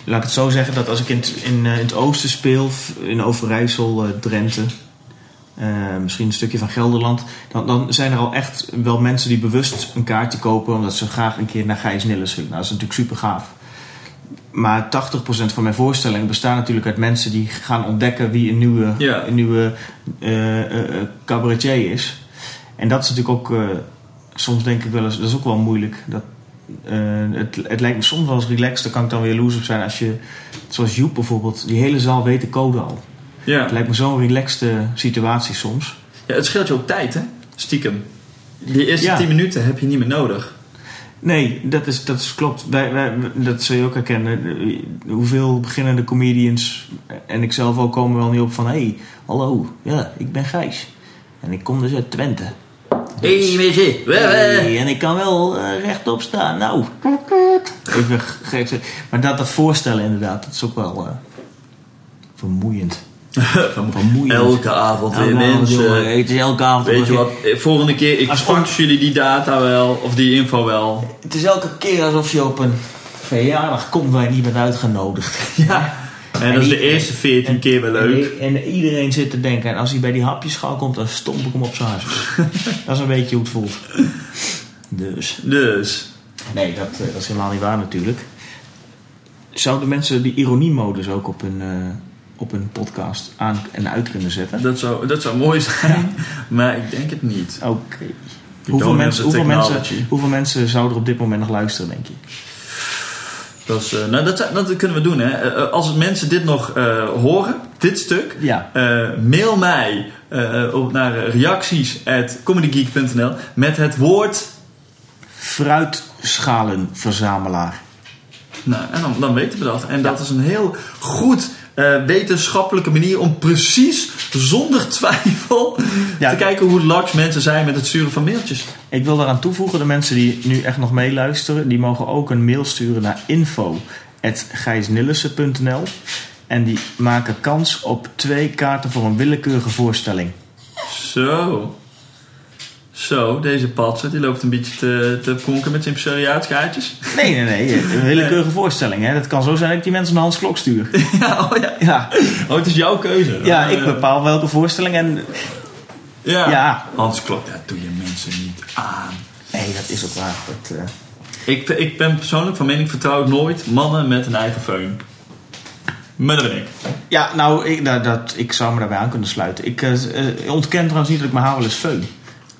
laat ik het zo zeggen dat als ik in het, in, eh, in het oosten speel, in Overijssel, Drenthe, misschien een stukje van Gelderland, dan, dan zijn er al echt wel mensen die bewust een kaartje kopen omdat ze graag een keer naar Gijs Nilles willen. Nou, dat is natuurlijk super gaaf. Maar 80% van mijn voorstellingen bestaan natuurlijk uit mensen die gaan ontdekken wie een nieuwe, Ja. een nieuwe eh, eh, eh, cabaretier is. En dat is natuurlijk ook, soms denk ik wel eens, dat is ook wel moeilijk. Dat, het, het lijkt me soms wel eens relaxed, daar kan ik dan weer loose op zijn als je, zoals Joep bijvoorbeeld, die hele zaal weet de code al. Ja. Het lijkt me zo'n relaxed eh, situatie soms. ja, het scheelt je ook tijd, hè? Stiekem. Die eerste Ja. 10 minuten heb je niet meer nodig. Nee, dat, is, dat is, klopt. Wij, wij, dat zul je ook herkennen. Hoeveel beginnende comedians, en ik zelf ook, komen wel niet op van... Hé, hey, hallo, ja, ik ben Gijs. En ik kom dus uit Twente. Hé, weet Hey, en ik kan wel eh, rechtop staan. Nou, even gek. Maar dat, dat voorstellen inderdaad, dat is ook wel eh, vermoeiend. Vermoeiend. Elke avond weer mensen. jongen, het is elke avond Weet je wat, volgende keer, ik fax jullie die data wel, of die info wel. Het is elke keer alsof je op een verjaardag komt waar je niet bent uitgenodigd. Ja. En dat is de eerste 14 keer wel leuk. En, en iedereen zit te denken, en als hij bij die hapjeschaal komt, dan stomp ik hem op zijn hartjes. dat is een beetje hoe het voelt. Dus, Dus. nee, dat, eh, dat is helemaal niet waar natuurlijk. Zouden mensen die ironiemodus ook op een, eh, op een podcast aan en uit kunnen zetten? Dat zou, dat zou mooi zijn, maar ik denk het niet. Oké. Hoeveel, mensen, hoeveel, mensen, hoeveel mensen zouden er op dit moment nog luisteren, denk je? Dat, is, eh, nou, dat, dat kunnen we doen. Hè. Eh, eh, Als mensen dit nog horen, dit stuk, Ja. mail mij op, naar reacties.comedygeek.nl met het woord. Fruitschalenverzamelaar. Nou, en dan, dan weten we dat. En dat is een heel goed eh, wetenschappelijke manier om precies zonder twijfel Ja. te kijken hoe laks mensen zijn met het sturen van mailtjes. Ik wil daaraan toevoegen, de mensen die nu echt nog meeluisteren, die mogen ook een mail sturen naar info.gijsnillissen.nl en die maken kans op twee kaarten voor een willekeurige voorstelling. Zo. Zo, deze patser die loopt een beetje te, te pronken met zijn psoriaatskaartjes. Nee, nee, nee, een willekeurige voorstelling. Hè. Dat kan zo zijn dat ik die mensen een Hans Klok stuur. ja, oh ja. Ja, Oh, het is jouw keuze. ja Eh, ik bepaal welke voorstelling en... Ja. Ja. Hans Klok, dat doe je mensen niet aan. Nee, dat is ook waar. Dat, eh, Ik, ik ben persoonlijk van mening, vertrouw ik nooit mannen met een eigen föhn. Maar dat ben ik. Ja, nou, ik, dat, dat, ik zou me daarbij aan kunnen sluiten. Ik eh, ontken trouwens niet dat ik mijn haar wel eens feun.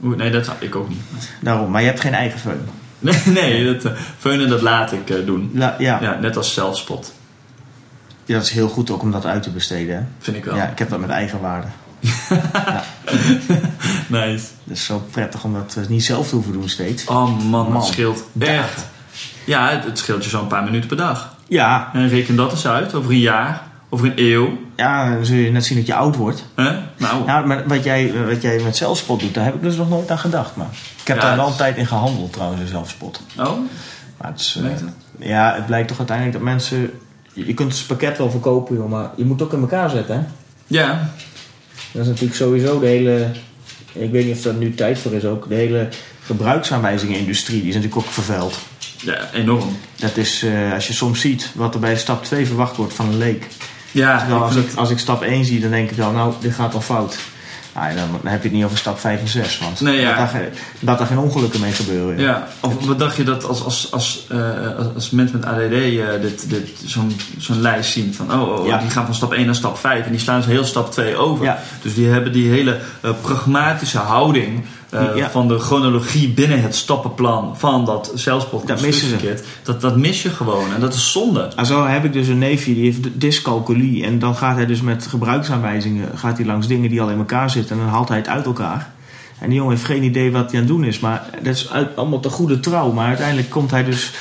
Oeh, nee, dat ik ook niet. Daarom, maar je hebt geen eigen feun. Nee, nee dat, eh, feunen dat laat ik eh, doen. La, ja, Ja, net als zelfspot. Ja, dat is heel goed ook om dat uit te besteden. Hè? Vind ik wel. Ja, ik heb dat met eigenwaarde. Nice. Het is zo prettig om dat eh, niet zelf te hoeven doen steeds. Oh man, Man. het scheelt echt. Ja, het, het scheelt je zo'n paar minuten per dag. Ja, En reken dat eens uit, over een jaar, over een eeuw. ja, dan zul je net zien dat je oud wordt. Hè? Nou, Ja, maar wat jij, wat jij met zelfspot doet, daar heb ik dus nog nooit aan gedacht. Maar ik heb Ja, daar wel een tijd in gehandeld trouwens, in zelfspot. oh, Maar het is, eh, ja, het blijkt toch uiteindelijk dat mensen... Je kunt het pakket wel verkopen, joh, maar je moet het ook in elkaar zetten. Hè? ja. Dat is natuurlijk sowieso de hele... Ik weet niet of er nu tijd voor is ook. De hele gebruiksaanwijzingen-industrie, die is natuurlijk ook vervuild. Ja, enorm. Dat is, eh, als je soms ziet wat er bij stap 2 verwacht wordt van een leek. Ja, als, ik, als ik stap 1 zie, dan denk ik wel, nou, dit gaat wel fout. Nou, dan, dan heb je het niet over stap 5 en 6. Want Nee, ja. dat, daar, ge- dat daar geen ongelukken mee gebeuren. Ja, of wat dacht je dat als, als, als, eh, als, als mensen met ADD eh, dit, dit, zo'n zo'n lijst zien van oh, oh Ja. die gaan van stap 1 naar stap 5 en die slaan ze heel stap 2 over. Ja. Dus die hebben die hele eh, pragmatische houding eh, Ja. van de chronologie binnen het stappenplan van dat zelfspot Dat. Dat, mis je gewoon en dat is zonde. En zo heb ik dus een neefje die heeft dyscalculie. En dan gaat hij dus met gebruiksaanwijzingen gaat hij langs dingen die al in elkaar zitten. En dan haalt hij het uit elkaar. En die jongen heeft geen idee wat hij aan het doen is. Maar dat is allemaal te goede trouw. Maar uiteindelijk komt hij dus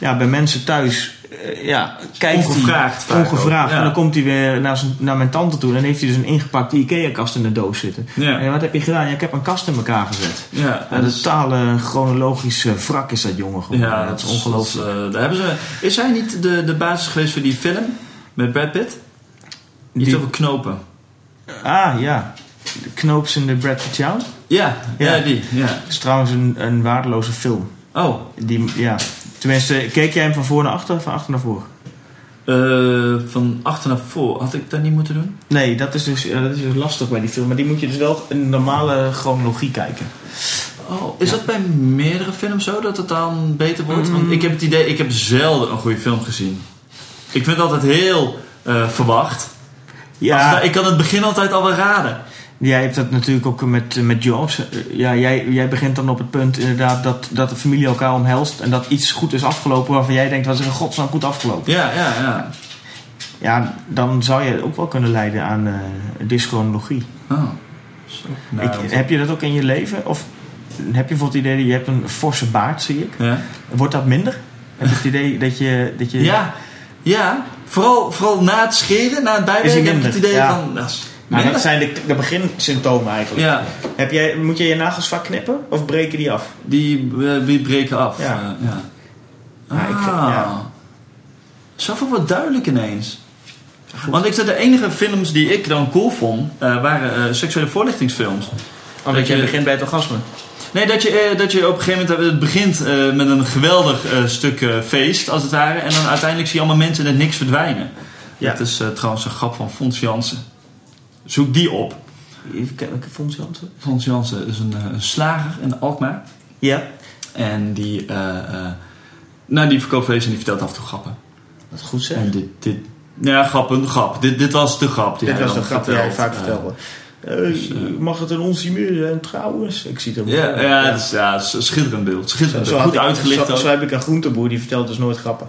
ja, bij mensen thuis. Eh, ja, kijkt Ongevraagd hij, vaak ongevraagd. ook, ja. En dan komt hij weer naar, zijn, naar mijn tante toe. En dan heeft hij dus een ingepakte IKEA-kast in de doos zitten. Ja. En wat heb je gedaan? Ja, ik heb een kast in elkaar gezet. Ja, En een is- totale chronologische wrak is dat jongen gewoon. ja, dat is ongelooflijk. eh, daar hebben ze, is hij niet de, de basis geweest voor die film? Met Brad Pitt? Iets Die- over knopen. Ah, ja. De Knoops in de Brad Pitt Chow. Ja, Ja. die. Ja. Dat is trouwens een, een waardeloze film. Oh, Die, ja. Tenminste, keek jij hem van voor naar achter of van achter naar voor? eh, van achter naar voor. Had ik dat niet moeten doen? Nee, dat is, dus, ja, dat is dus lastig bij die film. Maar die moet je dus wel in normale chronologie kijken. Oh, is dat bij meerdere films zo dat het dan beter wordt? Mm. Want ik heb het idee, ik heb zelden een goede film gezien. Ik vind het altijd heel eh, verwacht. Ja, Als- ik kan het begin altijd al wel raden. Jij hebt dat natuurlijk ook met, met Jobs. Eh, Ja, jij, jij begint dan op het punt inderdaad dat, dat de familie elkaar omhelst. En dat iets goed is afgelopen waarvan jij denkt, wat is er in godsnaam goed afgelopen? Ja, ja, ja. Ja, dan zou je ook wel kunnen leiden aan eh dyschronologie. Oh. Zo. Nou, Ik, heb je dat ook in je leven? Of heb je bijvoorbeeld het idee dat je hebt een forse baard, zie ik? ja. Wordt dat minder? Heb je het idee dat je... Dat je ja, ja. Vooral, vooral na het scheren, na het bijwerken, heb ik het idee Ja. van... Dat is Minder. dat zijn de, de beginsymptomen eigenlijk. Ja, Heb jij, moet je je nagels vaak knippen of breken die af? die, eh, die breken af. Ja. eh, ja. Ja, ik vind- Ah. ja. Zoveel wat duidelijk ineens. Want ik zei, de enige films die ik dan cool vond, eh, waren seksuele voorlichtingsfilms. Omdat je- je begint bij het orgasme. Nee, dat je, dat je op een gegeven moment, het begint met een geweldig stuk feest, als het ware. En dan uiteindelijk zie je allemaal mensen in het niks verdwijnen. Ja. Dat is trouwens een grap van Fons Jansen. Zoek die op. Fons Jansen? Fons Jansen is een, eh, een slager in Alkmaar. Ja. En die, eh, eh, nou, die verkoopt vlees en die vertelt af en toe grappen. Dat is goed zeg. En dit, dit, ja, grap, een grap. Dit, dit was de grap die Dit hij was een grap die vertelt. vaak vertelde. Eh, mag het een onsie meer zijn trouwens? Ik zie het ook Ja, wel. ja, het is, ja, het is een schitterend beeld. Schitterend Zo, beeld. Goed ik- uitgelicht zo, ook. zo heb ik een groenteboer die vertelt dus nooit grappen.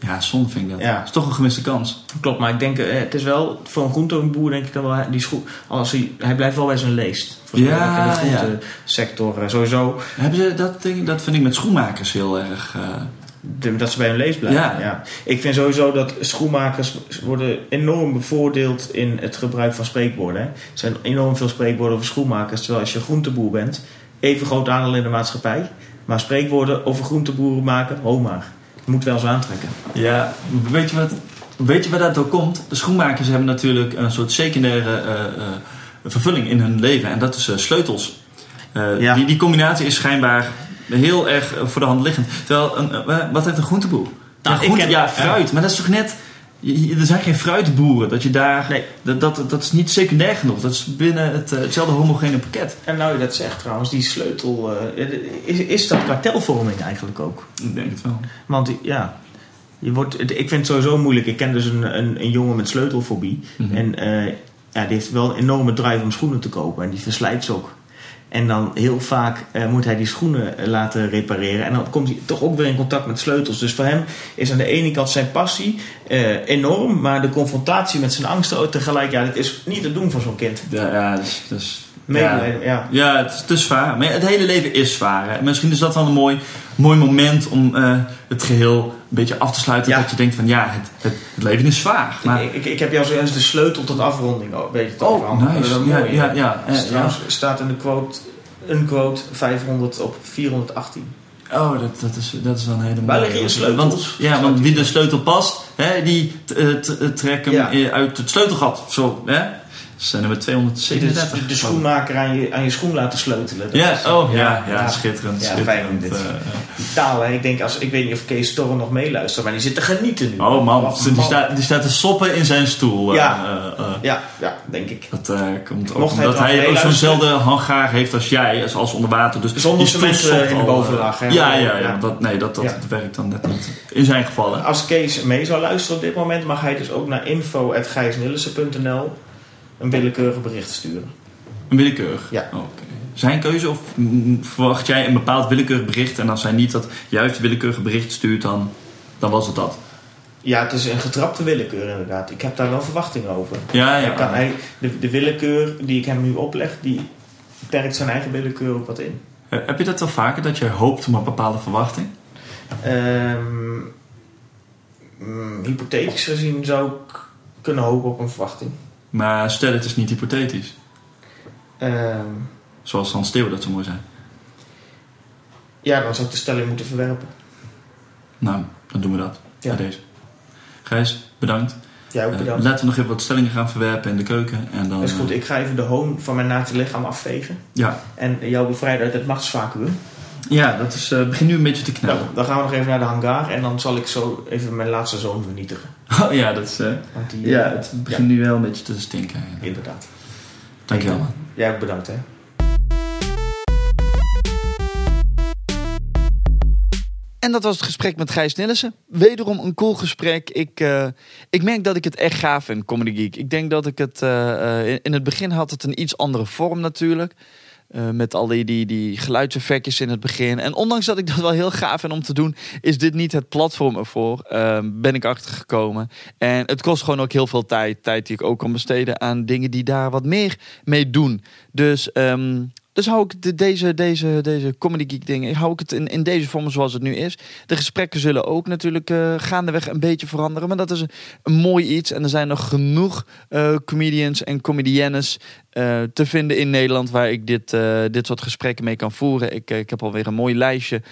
Ja, zonde vind ik dat. Ja. Is toch een gemiste kans. Klopt, maar ik denk, eh, het is wel voor een groenteboer denk ik dan wel, die schoen, als hij, hij blijft wel bij zijn leest. Ja, in de groentesector eh, sowieso, Hebben ze dat, dat vind ik met schoenmakers heel erg... eh, de- dat ze bij hun lees blijven. Ja. Ja. Ik vind sowieso dat schoenmakers worden enorm bevoordeeld in het gebruik van spreekwoorden. hè. Er zijn enorm veel spreekwoorden over schoenmakers, terwijl als je groenteboer bent, even groot aandeel in de maatschappij. Maar spreekwoorden over groenteboeren maken, ho maar. Moet wel eens aantrekken. Ja, weet je, wat, weet je waar dat door komt? De schoenmakers hebben natuurlijk een soort secundaire eh, eh, vervulling in hun leven. En dat is eh, sleutels. Ja. die, die combinatie is schijnbaar heel erg voor de hand liggend. Terwijl, een, wat heeft een groenteboer? Nou, groente, ken- ja, fruit. Maar dat is toch net... je- je- Er zijn geen fruitboeren. Dat je daar... Nee. Dat, dat, dat is niet secundair genoeg. Dat is binnen het, eh, hetzelfde homogene pakket. En nou je dat zegt trouwens, die sleutel, eh, is, is dat kartelvorming eigenlijk ook? Ik denk het wel. Want ja, je wordt, ik vind het sowieso moeilijk. Ik ken dus een, een, een jongen met sleutelfobie. Mhm. En eh, ja, die heeft wel een enorme drive om schoenen te kopen. En die verslijt ze ook. En dan heel vaak eh, moet hij die schoenen eh, laten repareren. En dan komt hij toch ook weer in contact met sleutels. Dus voor hem is aan de ene kant zijn passie eh, enorm. Maar de confrontatie met zijn angsten ook tegelijk. Ja, dat is niet te doen voor zo'n kind. Ja, ja, dus, dus, ja. Ja. Ja, het is te zwaar. Maar het hele leven is zwaar. Hè. Misschien is dat wel een mooi, mooi moment om het geheel beetje af te sluiten. Ja. Dat je denkt van ja, het, het, het leven is zwaar. Maar, Ik, ik, ik heb jou zojuist de sleutel tot afronding. Weet je oh. Dat nice. Ja, mooi, ja, ja, eh, trouwens staat in de quote, een quote 500 op 418. ja. Oh, dat, dat, is, dat is wel een hele mooie. Waar liggen je sleutels? Want, ja, want wie de sleutel past, hè, die eh, trekt hem Ja. uit het sleutelgat. Zo, hè? Is nummer De, 237. de, de schoenmaker aan je, aan je schoen laten sleutelen. Ja, is- oh ja, ja, schitterend. Ja, schitterend. fijn om dit. eh, eh. Die taal, hè, ik denk, als, ik weet niet of Kees Storm nog meeluistert, maar die zit te genieten nu. Oh man, die, staat, die staat te soppen in zijn stoel. Ja. eh, eh, Ja, ja, denk ik. Dat eh, komt ook omdat hij ook zo'nzelfde hangaar heeft als jij, als, als onder water. Dus Zonder die cement, stoel eh, sopt in de bovenlaag, eh, hè? Ja, ja, ja. Dat, nee, dat, dat werkt dan net niet. In zijn geval. Als Kees mee zou luisteren op dit moment, mag hij dus ook naar info.gijsnillissen.nl een willekeurig bericht sturen. Een willekeurig. Ja. Oké. Zijn keuze of verwacht jij een bepaald willekeurig bericht en als hij niet dat juist willekeurige bericht stuurt, dan, dan was het dat? Ja, het is een getrapte willekeur inderdaad. Ik heb daar wel verwachtingen over. Ja, ja. Hij kan, hij, de, de willekeur die ik hem nu opleg, die perkt zijn eigen willekeur ook wat in. Heb je dat wel vaker, dat je hoopt op een bepaalde verwachting? Ehm, mm, hypothetisch gezien zou ik kunnen hopen op een verwachting. Maar stel het is niet hypothetisch. Ehm, Zoals Hans Steeuw dat zo mooi zei. ja, dan zou ik de stelling moeten verwerpen. Nou, dan doen we dat. Ja. Bij deze. Gijs, bedankt. Jij ook Eh, bedankt. laten we nog even wat stellingen gaan verwerpen in de keuken. En dan, Dat is goed. eh, Ik ga even de hoon van mijn naakte lichaam afvegen. ja. En jou bevrijden uit het machtsvacuum. Ja, dat is, eh begint nu een beetje te Nou, knellen. dan gaan we nog even naar de hangar. En dan zal ik zo even mijn laatste zoon vernietigen. Oh ja, dat is, eh, Want die, ja, eh, het begint nu wel een beetje te stinken. inderdaad. Dankjewel. Man. Jij ook bedankt, hè. En dat was het gesprek met Gijs Nillissen. Wederom een cool gesprek. Ik, eh, ik merk dat ik het echt gaaf vind, Comedy Geek. Ik denk dat ik het... eh, eh, in het begin had het een iets andere vorm natuurlijk. Eh, met al die, die, die geluidseffectjes in het begin. En ondanks dat ik dat wel heel gaaf vind om te doen... is dit niet het platform ervoor. eh, ben ik achtergekomen. En het kost gewoon ook heel veel tijd. Tijd die ik ook kan besteden aan dingen die daar wat meer mee doen. Dus... ehm, dus hou ik de, deze, deze, deze Comedy Geek dingen, hou ik het in, in deze vorm zoals het nu is. De gesprekken zullen ook natuurlijk eh, gaandeweg een beetje veranderen. Maar dat is een, mooi iets. En er zijn nog genoeg eh, comedians en comediennes eh, te vinden in Nederland... waar ik dit, dit soort gesprekken mee kan voeren. Ik, ik heb alweer een mooi lijstje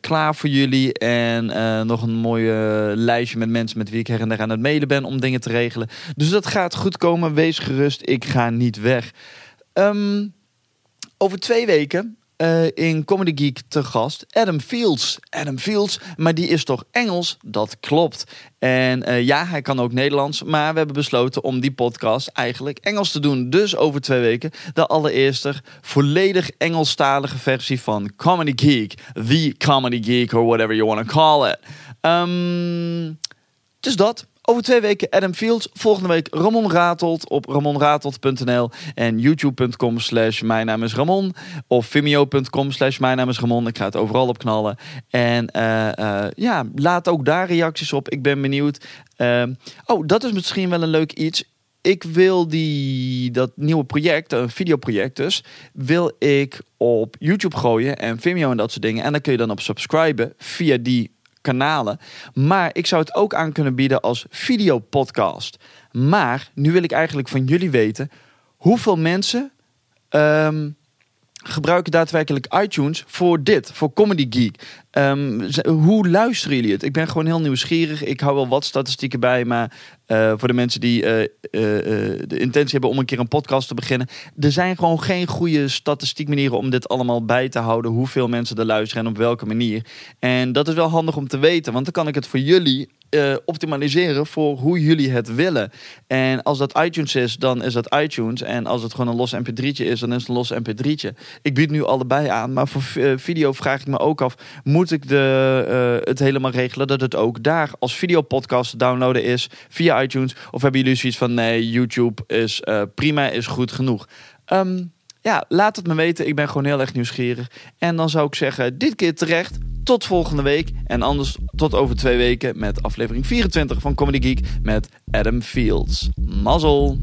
klaar voor jullie. En nog een mooi lijstje met mensen met wie ik her en der aan het mailen ben... om dingen te regelen. Dus dat gaat goed komen. Wees gerust, ik ga niet weg. Ehm, over twee weken eh, in Comedy Geek te gast Adam Fields. Adam Fields, maar die is toch Engels? Dat klopt. En eh, ja, hij kan ook Nederlands, maar we hebben besloten om die podcast eigenlijk Engels te doen. Dus over twee weken de allereerste volledig Engelstalige versie van Comedy Geek. The Comedy Geek, or whatever you want to call it. Ehm, dus dat. Over twee weken Adam Fields. Volgende week Ramon Ratelt op ramonratelt.nl en youtube.com slash mijn naam is Ramon. Of vimeo.com slash mijn naam is Ramon. Ik ga het overal op knallen. En eh, eh, ja, laat ook daar reacties op. Ik ben benieuwd. Ehm, oh, dat is misschien wel een leuk iets. Ik wil die, dat nieuwe project, een videoproject dus, wil ik op YouTube gooien en Vimeo en dat soort dingen. En dan kun je dan op subscriben via die kanalen. Maar ik zou het ook aan kunnen bieden als videopodcast. Maar nu wil ik eigenlijk van jullie weten hoeveel mensen ehm, gebruiken daadwerkelijk iTunes voor dit, voor Comedy Geek. Ehm, hoe luisteren jullie het? Ik ben gewoon heel nieuwsgierig. Ik hou wel wat statistieken bij, maar eh, voor de mensen die eh, eh, de intentie hebben om een keer een podcast te beginnen, er zijn gewoon geen goede statistiekmanieren om dit allemaal bij te houden. Hoeveel mensen er luisteren en op welke manier. En dat is wel handig om te weten, want dan kan ik het voor jullie eh, optimaliseren voor hoe jullie het willen. En als dat iTunes is, dan is dat iTunes. En als het gewoon een los mp3'tje is, dan is het een los mp3'tje. Ik bied nu allebei aan, maar voor eh, video vraag ik me ook af... moet ik de, eh, het helemaal regelen dat het ook daar als videopodcast te downloaden is... via iTunes? Of hebben jullie zoiets van, nee, YouTube is prima, is goed genoeg? Ehm, ja, laat het me weten. Ik ben gewoon heel erg nieuwsgierig. En dan zou ik zeggen, dit keer terecht. Tot volgende week. En anders tot over twee weken met aflevering 24 van Comedy Geek met Adam Fields. Mazzel!